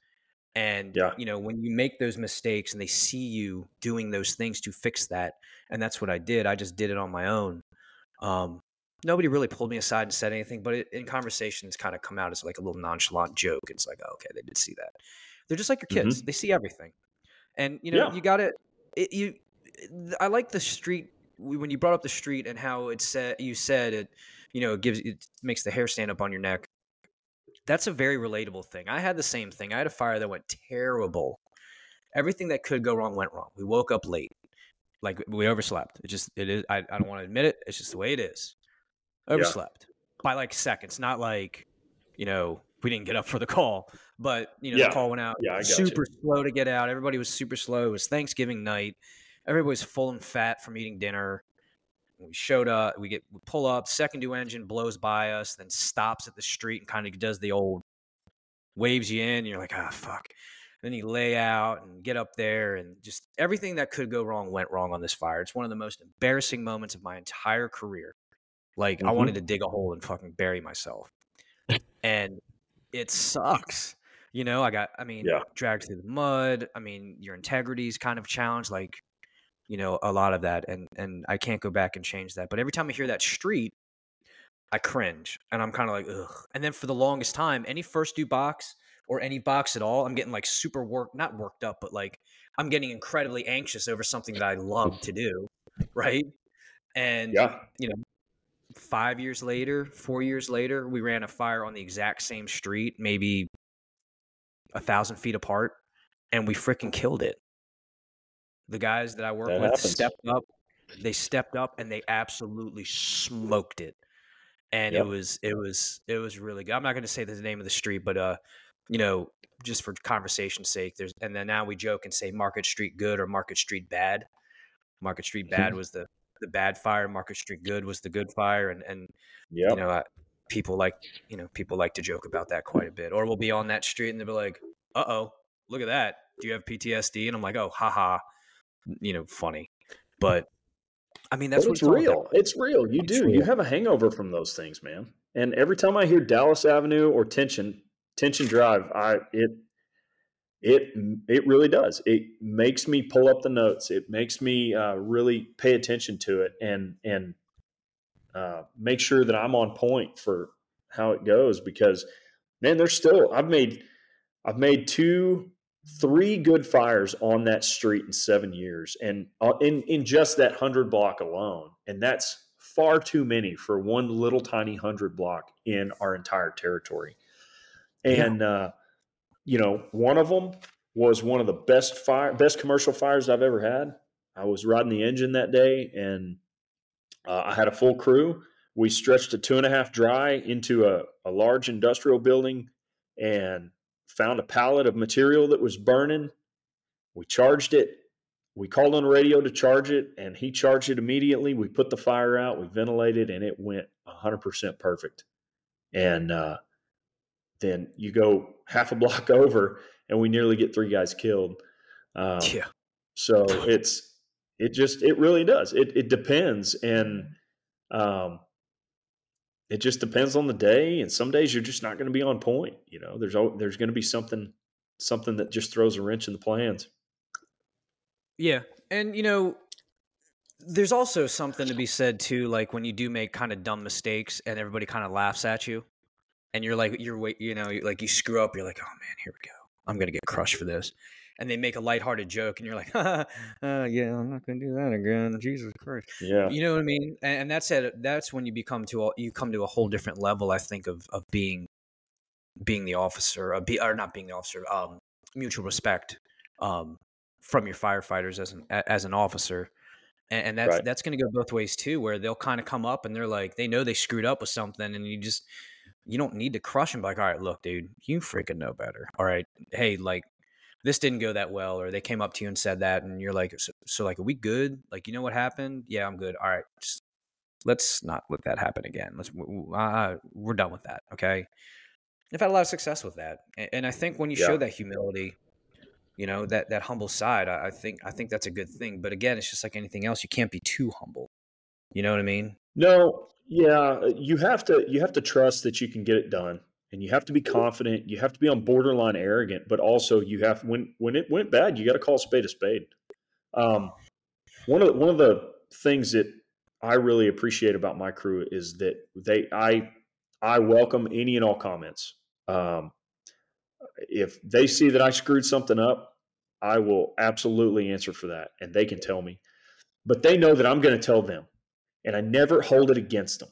And yeah. you know, when you make those mistakes and they see you doing those things to fix that, and that's what I did. I just did it on my own. Um, nobody really pulled me aside and said anything, but it, in conversations, kind of come out as like a little nonchalant joke. It's like, oh, okay, they did see that. They're just like your kids; mm-hmm. they see everything, and you know, yeah. you got it. You, I like the street when you brought up the street and how it said you said it. You know, it gives it makes the hair stand up on your neck. That's a very relatable thing. I had the same thing. I had a fire that went terrible. Everything that could go wrong went wrong. We woke up late like we overslept. It just it is. I, I don't want to admit it. It's just the way it is. Overslept yeah. by like seconds, not like, you know, we didn't get up for the call, but you know, yeah. the call went out yeah, super you. slow to get out. Everybody was super slow. It was Thanksgiving night. Everybody was full and fat from eating dinner. We showed up, we get we pull up, second due engine blows by us, then stops at the street and kind of does the old waves you in. you're like, ah, oh, fuck. Then you lay out and get up there, and just everything that could go wrong went wrong on this fire. It's one of the most embarrassing moments of my entire career. Like mm-hmm. I wanted to dig a hole and fucking bury myself. and it sucks. You know, I got I mean, yeah. dragged through the mud. I mean, your integrity is kind of challenged, like, you know, a lot of that. And and I can't go back and change that. But every time I hear that street, I cringe. And I'm kind of like, ugh. And then for the longest time, any first due box or any box at all, I'm getting like super worked, not worked up, but like I'm getting incredibly anxious over something that I love to do. Right. And yeah, you know, five years later, four years later, we ran a fire on the exact same street, maybe a thousand feet apart, and we freaking killed it. The guys that I work That with happens. stepped up. They stepped up and they absolutely smoked it. And Yep. it was it was it was really good. I'm not going to say the name of the street, but uh, you know, just for conversation's sake, there's and then now we joke and say Market Street good or Market Street bad. Market Street bad was the the bad fire. Market Street good was the good fire, and and Yep. you know, I, people like you know people like to joke about that quite a bit. Or we'll be on that street and they'll be like, "Uh oh, look at that. Do you have PTSD?" And I'm like, "Oh, haha," you know, funny. But I mean, that's But what it's real. It's real. You It's do. You have a hangover from those things, man. And every time I hear Dallas Avenue or Tension Tension Drive, I it it it really does. It makes me pull up the notes. It makes me uh, really pay attention to it and and uh, make sure that I'm on point for how it goes because man, there's still I've made I've made two three good fires on that street in seven years and uh, in in just that hundred block alone and that's far too many for one little tiny hundred block in our entire territory and uh you know one of them was one of the best fire best commercial fires i've ever had i was riding the engine that day and uh, i had a full crew we stretched a two and a half dry into a, a large industrial building and found a pallet of material that was burning. We charged it. We called on the radio to charge it, and he charged it immediately. We put the fire out, we ventilated, and it went 100% perfect. And uh, then you go half a block over, and we nearly get three guys killed. Um, Yeah, so it's it just it really does. It it depends, and um, it just depends on the day. And some days you're just not going to be on point. You know, there's al- there's going to be something something that just throws a wrench in the plans. yeah, and you know, there's also something to be said too, like when you do make kind of dumb mistakes and everybody kind of laughs at you, and you're like, you're wait, you know, like you screw up, you're like, oh man, here we go, I'm gonna get crushed for this, and they make a lighthearted joke, and you're like, uh, yeah, I'm not gonna do that again, Jesus Christ. Yeah, You know what I mean? And, and that's it. That's when you become to a, you come to a whole different level. I think of of being being the officer, uh, be, or not being the officer. Um, mutual respect um, from your firefighters as an as an officer, and, and that's Right. that's going to go both ways too. Where they'll kind of come up and they're like, they know they screwed up with something, and you just you don't need to crush them. Like, all right, look, dude, you freaking know better. All right, hey, like this didn't go that well, or they came up to you and said that, and you're like, so, so like, are we good? Like, you know what happened? Yeah, I'm good. All right, just let's not let that happen again. Let's uh, we're done with that. Okay. I've had a lot of success with that, and, and I think when you Yeah. show that humility, you know that that humble side, I, I think I think that's a good thing. But again, it's just like anything else; you can't be too humble. You know what I mean? No, yeah, you have to you have to trust that you can get it done, and you have to be confident. You have to be on borderline arrogant, but also you have when when it went bad, you got to call a spade a spade. Um, one of the, one of the things that I really appreciate about my crew is that they I I welcome any and all comments. Um, if they see that I screwed something up, I will absolutely answer for that, and they can tell me. But they know that I'm going to tell them and I never hold it against them.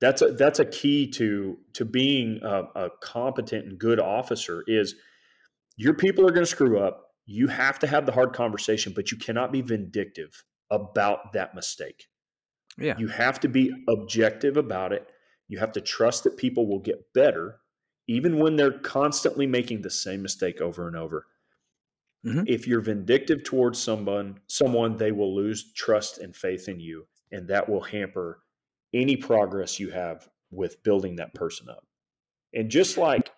That's a that's a key to to being a, a competent and good officer. Is your people are going to screw up. You have to have the hard conversation, but you cannot be vindictive about that mistake. Yeah. You have to be objective about it. You have to trust that people will get better, even when they're constantly making the same mistake over and over. Mhm. If you're vindictive towards someone, someone they will lose trust and faith in you, and that will hamper any progress you have with building that person up. And just like,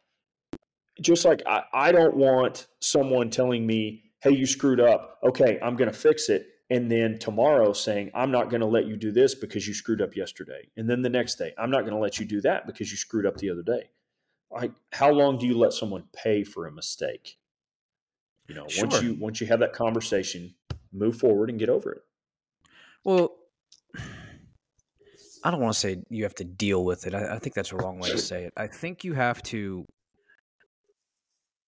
just like I, I don't want someone telling me, "Hey, you screwed up. Okay, I'm going to fix it." And then tomorrow saying, I'm not going to let you do this because you screwed up yesterday. And then the next day, I'm not going to let you do that because you screwed up the other day. Like, how long do you let someone pay for a mistake? You know, once you once you have that conversation, move forward and get over it. Well, I don't want to say you have to deal with it. I, I think that's a wrong way to say it. I think you have to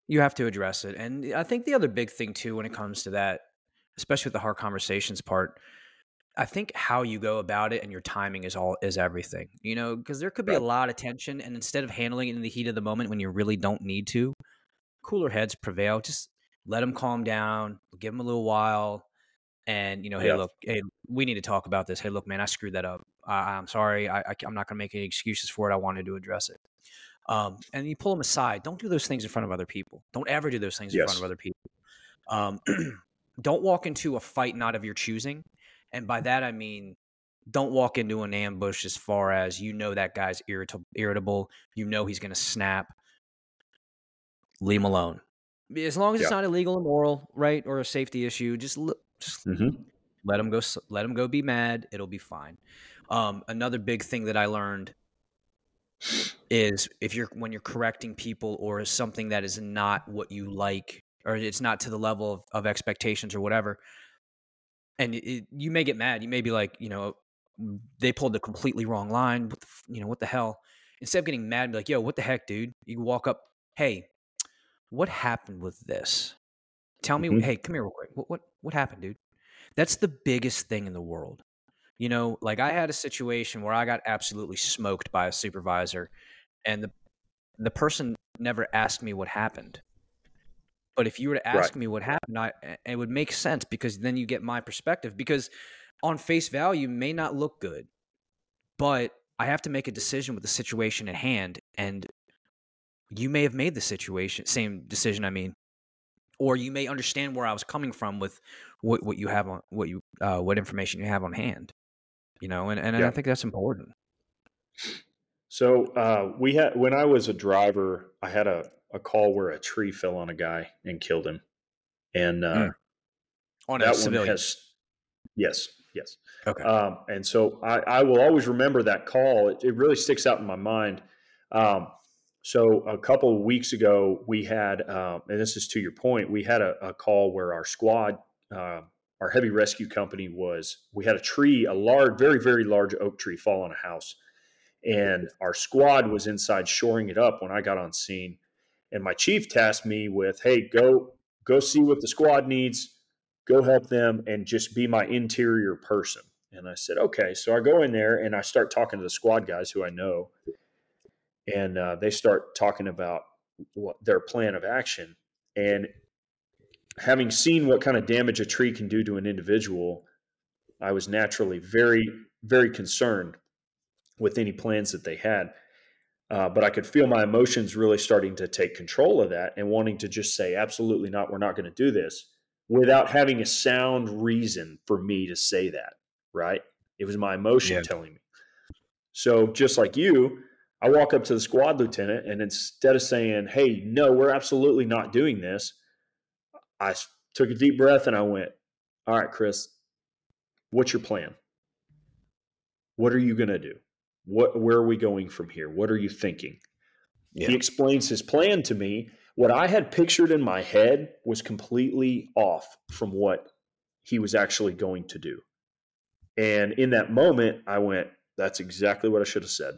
you have to address it. And I think the other big thing too when it comes to that, especially with the hard conversations part, I think how you go about it and your timing is all is everything. You know, because there could be right. a lot of tension, and instead of handling it in the heat of the moment when you really don't need to, cooler heads prevail. Just let them calm down. Give them a little while, and you know, hey, yeah. look, hey, we need to talk about this. Hey, look, man, I screwed that up. I, am sorry. I, I, am not going to make any excuses for it. I wanted to address it. Um, and you pull them aside. Don't do those things in front of other people. Don't ever do those things yes. in front of other people. Um, don't walk into a fight not of your choosing. And by that, I mean, don't walk into an ambush as far as you know that guy's irritable, irritable. You know he's going to snap. Leave him alone. As long as yeah. it's not illegal, immoral, right, or a safety issue, just, just mm-hmm. let him go. Let him go. Be mad. It'll be fine. Um, another big thing that I learned is if you're when you're correcting people or something that is not what you like or it's not to the level of, of expectations or whatever and it, you may get mad. You may be like you know they pulled the completely wrong line. What the, you know what the hell? Instead of getting mad be like yo what the heck dude? You walk up hey what happened with this? Tell me mm-hmm. hey come here real quick. What, what what happened dude? That's the biggest thing in the world you know, like I had a situation where I got absolutely smoked by a supervisor and the the person never asked me what happened. But if you were to ask right. me what happened, I, it would make sense because then you get my perspective. Because on face value, may not look good, but I have to make a decision with the situation at hand, and you may have made the situation same decision. I mean, or you may understand where I was coming from with what, what you have on what you uh, what information you have on hand you know, and, and yeah. I think that's important. So uh, we had when I was a driver, I had a, a call where a tree fell on a guy and killed him, and uh, mm. on that one has yes, yes, okay. Um, and so I, I, will always remember that call. It, it really sticks out in my mind. Um, so a couple of weeks ago, we had, uh, and this is to your point, we had a, a call where our squad uh, our heavy rescue company was we had a tree, a large, very, very large oak tree fall on a house. And our squad was inside shoring it up when I got on scene. And my chief tasked me with, hey, go go see what the squad needs, go help them, and just be my interior person. And I said, okay. So I go in there and I start talking to the squad guys who I know. And uh, they start talking about what their plan of action. And having seen what kind of damage a tree can do to an individual, I was naturally very, very concerned with any plans that they had. Uh, but I could feel my emotions really starting to take control of that and wanting to just say, absolutely not, we're not going to do this without having a sound reason for me to say that, right? It was my emotion yeah. telling me. So, just like you, I walk up to the squad lieutenant and instead of saying, hey, no, we're absolutely not doing this, I took a deep breath and I went, All right, Chris, what's your plan? What are you going to do? What, where are we going from here? What are you thinking? Yeah. He explains his plan to me. What I had pictured in my head was completely off from what he was actually going to do. And in that moment, I went, that's exactly what I should have said.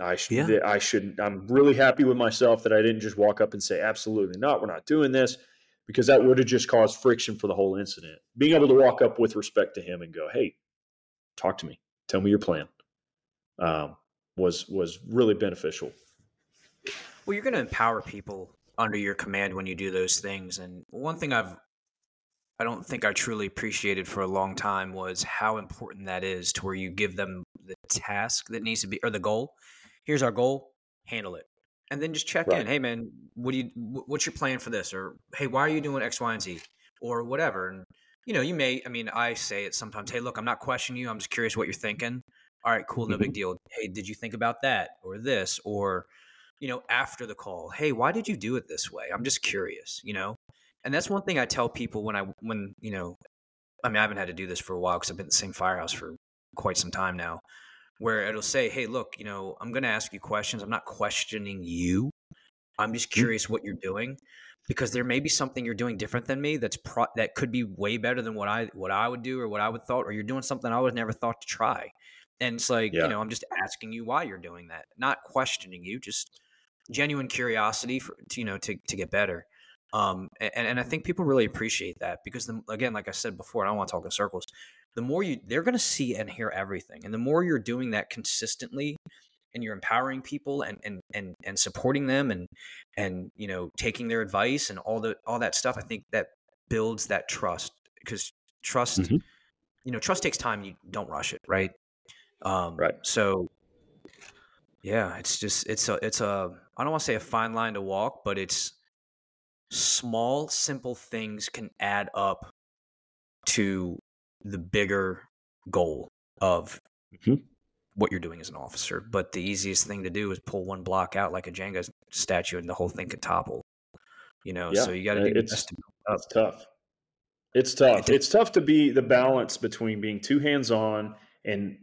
I should, yeah. I should, I'm really happy with myself that I didn't just walk up and say, absolutely not, we're not doing this because that would have just caused friction for the whole incident. Being able to walk up with respect to him and go, "Hey, talk to me. Tell me your plan," um, was was really beneficial. Well, you're going to empower people under your command when you do those things. And one thing I've I don't think I truly appreciated for a long time was how important that is to where you give them the task that needs to be or the goal. Here's our goal, handle it and then just check right. in. Hey, man, what do you? What's your plan for this? Or hey, why are you doing X, Y, and Z? Or whatever. And you know, you may. I mean, I say it sometimes. Hey, look, I'm not questioning you. I'm just curious what you're thinking. All right, cool, no mm-hmm. big deal. Hey, did you think about that or this or you know after the call? Hey, why did you do it this way? I'm just curious. You know, and that's one thing I tell people when I when you know. I mean, I haven't had to do this for a while because I've been in the same firehouse for quite some time now where it'll say, "Hey, look, you know, I'm going to ask you questions. I'm not questioning you. I'm just mm-hmm. curious what you're doing because there may be something you're doing different than me that's pro- that could be way better than what I what I would do or what I would thought or you're doing something I would never thought to try." And it's like, yeah. you know, I'm just asking you why you're doing that, not questioning you, just genuine curiosity for to, you know to to get better. Um, and, and I think people really appreciate that because the, again, like I said before, I don't want to talk in circles the more you they're going to see and hear everything and the more you're doing that consistently and you're empowering people and and and and supporting them and and you know taking their advice and all the all that stuff i think that builds that trust because trust mm-hmm. you know trust takes time you don't rush it right um right so yeah it's just it's a it's a i don't want to say a fine line to walk but it's small simple things can add up to the bigger goal of mm-hmm. what you're doing as an officer. But the easiest thing to do is pull one block out like a Jenga statue, and the whole thing could topple. You know, yeah, so you got to do it's, it's tough. It's tough. It's tough to be the balance between being too hands on and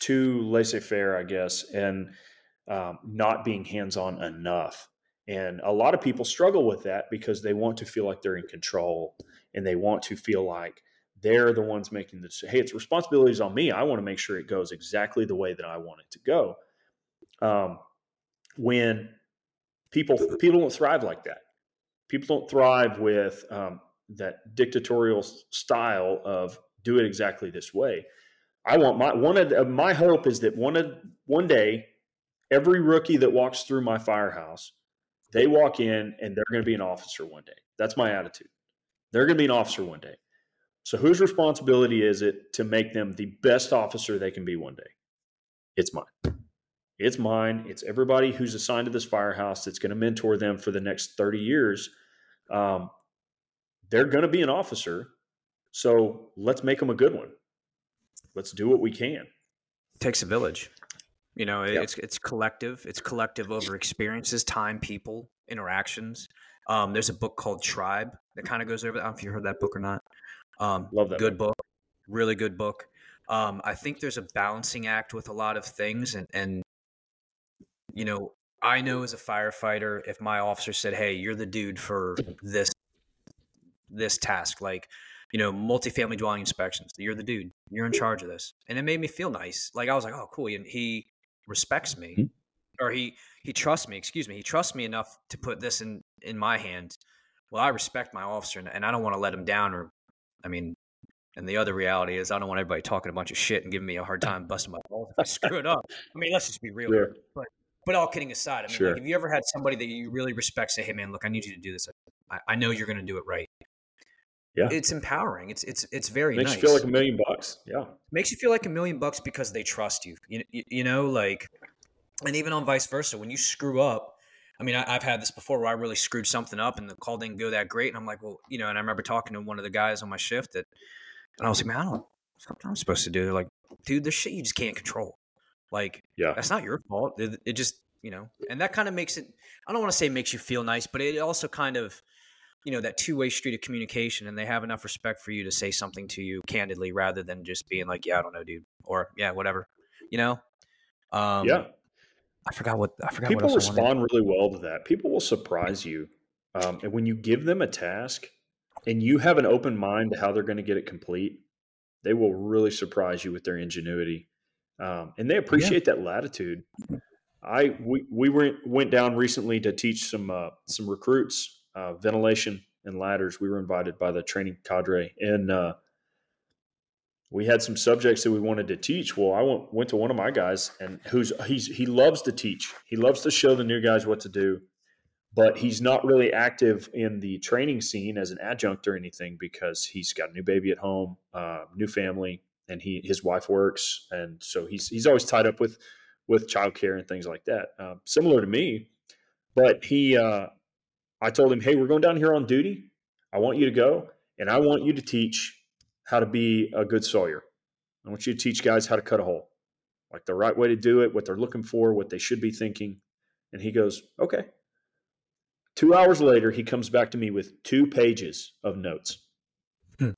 too laissez faire, I guess, and um, not being hands on enough. And a lot of people struggle with that because they want to feel like they're in control and they want to feel like they're the ones making the. Hey, it's responsibilities on me. I want to make sure it goes exactly the way that I want it to go. Um, when people people don't thrive like that. People don't thrive with um, that dictatorial style of do it exactly this way. I want my one of my hope is that one of one day every rookie that walks through my firehouse, they walk in and they're going to be an officer one day. That's my attitude. They're going to be an officer one day. So, whose responsibility is it to make them the best officer they can be one day? It's mine. It's mine. It's everybody who's assigned to this firehouse that's going to mentor them for the next 30 years. Um, they're going to be an officer. So, let's make them a good one. Let's do what we can. It takes a village. You know, yep. it's it's collective. It's collective over experiences, time, people, interactions. Um, there's a book called Tribe that kind of goes over. I don't know if you heard that book or not. Um, Love that. Good book. book. Really good book. Um, I think there's a balancing act with a lot of things, and and you know, I know as a firefighter, if my officer said, "Hey, you're the dude for this this task," like you know, multifamily dwelling inspections, you're the dude, you're in charge of this, and it made me feel nice. Like I was like, "Oh, cool," and he respects me, mm-hmm. or he he trusts me. Excuse me, he trusts me enough to put this in in my hands. Well, I respect my officer, and, and I don't want to let him down or I mean, and the other reality is, I don't want everybody talking a bunch of shit and giving me a hard time busting my balls if I screw it up. I mean, let's just be real. Sure. But but all kidding aside, I mean, sure. like, have you ever had somebody that you really respect say, "Hey, man, look, I need you to do this. I, I know you're going to do it right." Yeah, it's empowering. It's it's it's very makes nice. you feel like a million bucks. Yeah, makes you feel like a million bucks because they trust you. You you, you know, like, and even on vice versa, when you screw up, I mean, I, have had this before where I really screwed something up and the call didn't go that great. And I'm like, well, you know, and I remember talking to one of the guys on my shift that, and I was like, man, I don't I'm supposed to do. They're like, dude, there's shit you just can't control. Like, yeah, that's not your fault. It, it just, you know, and that kind of makes it, I don't want to say makes you feel nice, but it also kind of, you know, that two way street of communication and they have enough respect for you to say something to you candidly rather than just being like, yeah, I don't know, dude, or yeah, whatever, you know? Um, yeah. I forgot what I forgot. People respond really well to that. People will surprise you, um, and when you give them a task and you have an open mind to how they're going to get it complete, they will really surprise you with their ingenuity, um, and they appreciate yeah. that latitude. I we we went went down recently to teach some uh, some recruits uh, ventilation and ladders. We were invited by the training cadre, and uh, we had some subjects that we wanted to teach. Well, I went, went to one of my guys, and who's he's he loves to teach. He loves to show the new guys what to do, but he's not really active in the training scene as an adjunct or anything because he's got a new baby at home, uh, new family, and he his wife works, and so he's he's always tied up with with childcare and things like that. Uh, similar to me, but he, uh, I told him, hey, we're going down here on duty. I want you to go, and I want you to teach how to be a good sawyer. I want you to teach guys how to cut a hole, like the right way to do it, what they're looking for, what they should be thinking. And he goes, okay. Two hours later, he comes back to me with two pages of notes hmm.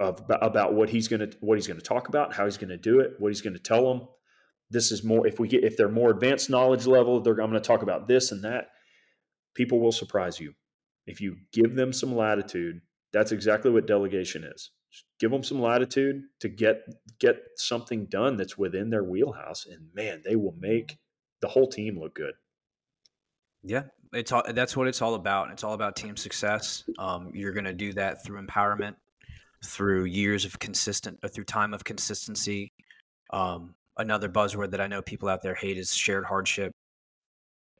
of, about what he's going to what he's going to talk about, how he's going to do it, what he's going to tell them. This is more if we get if they're more advanced knowledge level, they're, I'm going to talk about this and that. People will surprise you if you give them some latitude. That's exactly what delegation is give them some latitude to get get something done that's within their wheelhouse and man they will make the whole team look good yeah it's all that's what it's all about it's all about team success um, you're going to do that through empowerment through years of consistent or through time of consistency. Um, another buzzword that I know people out there hate is shared hardship.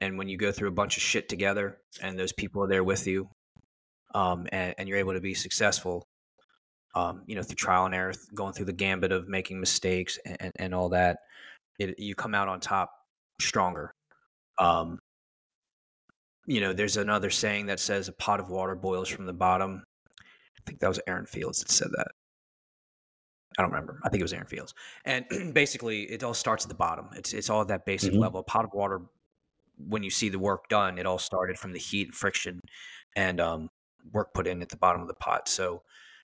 And when you go through a bunch of shit together and those people are there with you, um, and, and, you're able to be successful, um, you know, through trial and error, going through the gambit of making mistakes and, and, and all that, it, you come out on top stronger. Um, you know, there's another saying that says a pot of water boils from the bottom. I think that was Aaron Fields that said that. I don't remember. I think it was Aaron Fields. And basically, it all starts at the bottom. It's it's all at that basic mm-hmm. level. A pot of water. When you see the work done, it all started from the heat and friction, and um, work put in at the bottom of the pot. So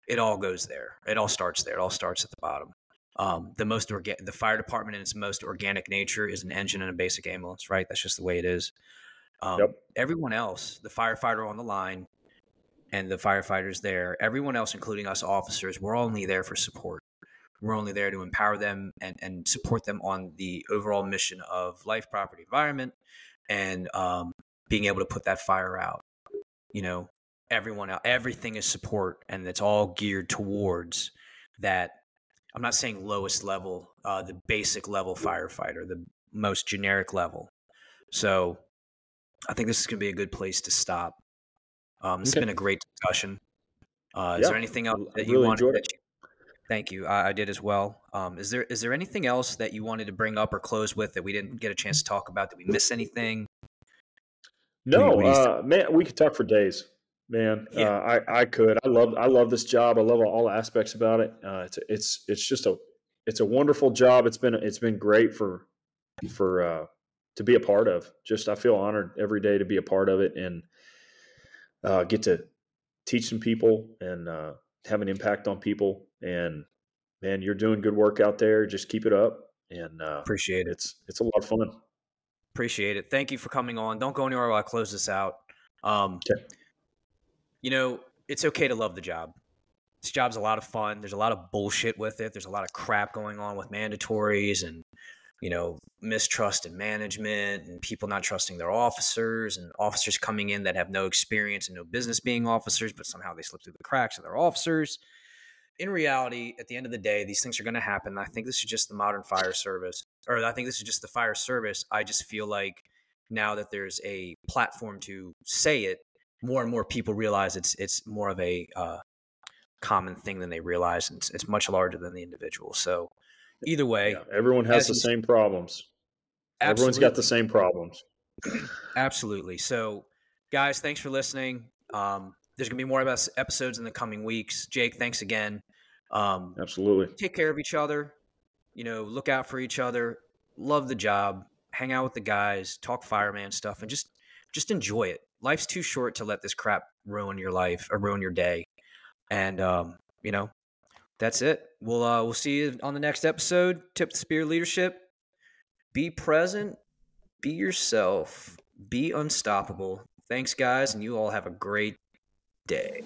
it all goes there. It all starts there. It all starts at the bottom. Um, the most orga- the fire department in its most organic nature is an engine and a basic ambulance, right? That's just the way it is. Um, yep. Everyone else, the firefighter on the line, and the firefighters there, everyone else, including us officers, we're only there for support. We're only there to empower them and, and support them on the overall mission of life, property, environment, and um, being able to put that fire out. You know, everyone else, everything is support, and it's all geared towards that. I'm not saying lowest level, uh, the basic level firefighter, the most generic level. So I think this is going to be a good place to stop. Um, it's okay. been a great discussion. Uh, is there anything else that you really wanted? You, thank you. I, I, did as well. Um, is there is there anything else that you wanted to bring up or close with that we didn't get a chance to talk about? Did we miss anything? No, uh, man, we could talk for days, man. Yeah. Uh, I I could. I love I love this job. I love all aspects about it. Uh, it's it's it's just a it's a wonderful job. It's been it's been great for for uh, to be a part of. Just I feel honored every day to be a part of it and uh, get to teach some people and uh, have an impact on people. And man, you're doing good work out there. Just keep it up. And uh, appreciate it. It's it's a lot of fun. Appreciate it. Thank you for coming on. Don't go anywhere while I close this out. Um, okay. You know, it's okay to love the job. This job's a lot of fun. There's a lot of bullshit with it. There's a lot of crap going on with mandatories and you know, mistrust in management and people not trusting their officers and officers coming in that have no experience and no business being officers, but somehow they slip through the cracks of their officers. In reality, at the end of the day, these things are going to happen. I think this is just the modern fire service, or I think this is just the fire service. I just feel like now that there's a platform to say it, more and more people realize it's it's more of a uh, common thing than they realize, and it's, it's much larger than the individual. So either way, yeah, everyone has the same problems. Absolutely. Everyone's got the same problems. absolutely. So, guys, thanks for listening. Um, there's gonna be more episodes in the coming weeks. Jake, thanks again. Um, absolutely. Take care of each other. You know, look out for each other. Love the job. Hang out with the guys. Talk fireman stuff, and just just enjoy it. Life's too short to let this crap ruin your life or ruin your day. And um, you know, that's it. We'll uh, we'll see you on the next episode. Tip the spear leadership. Be present. Be yourself. Be unstoppable. Thanks, guys, and you all have a great day.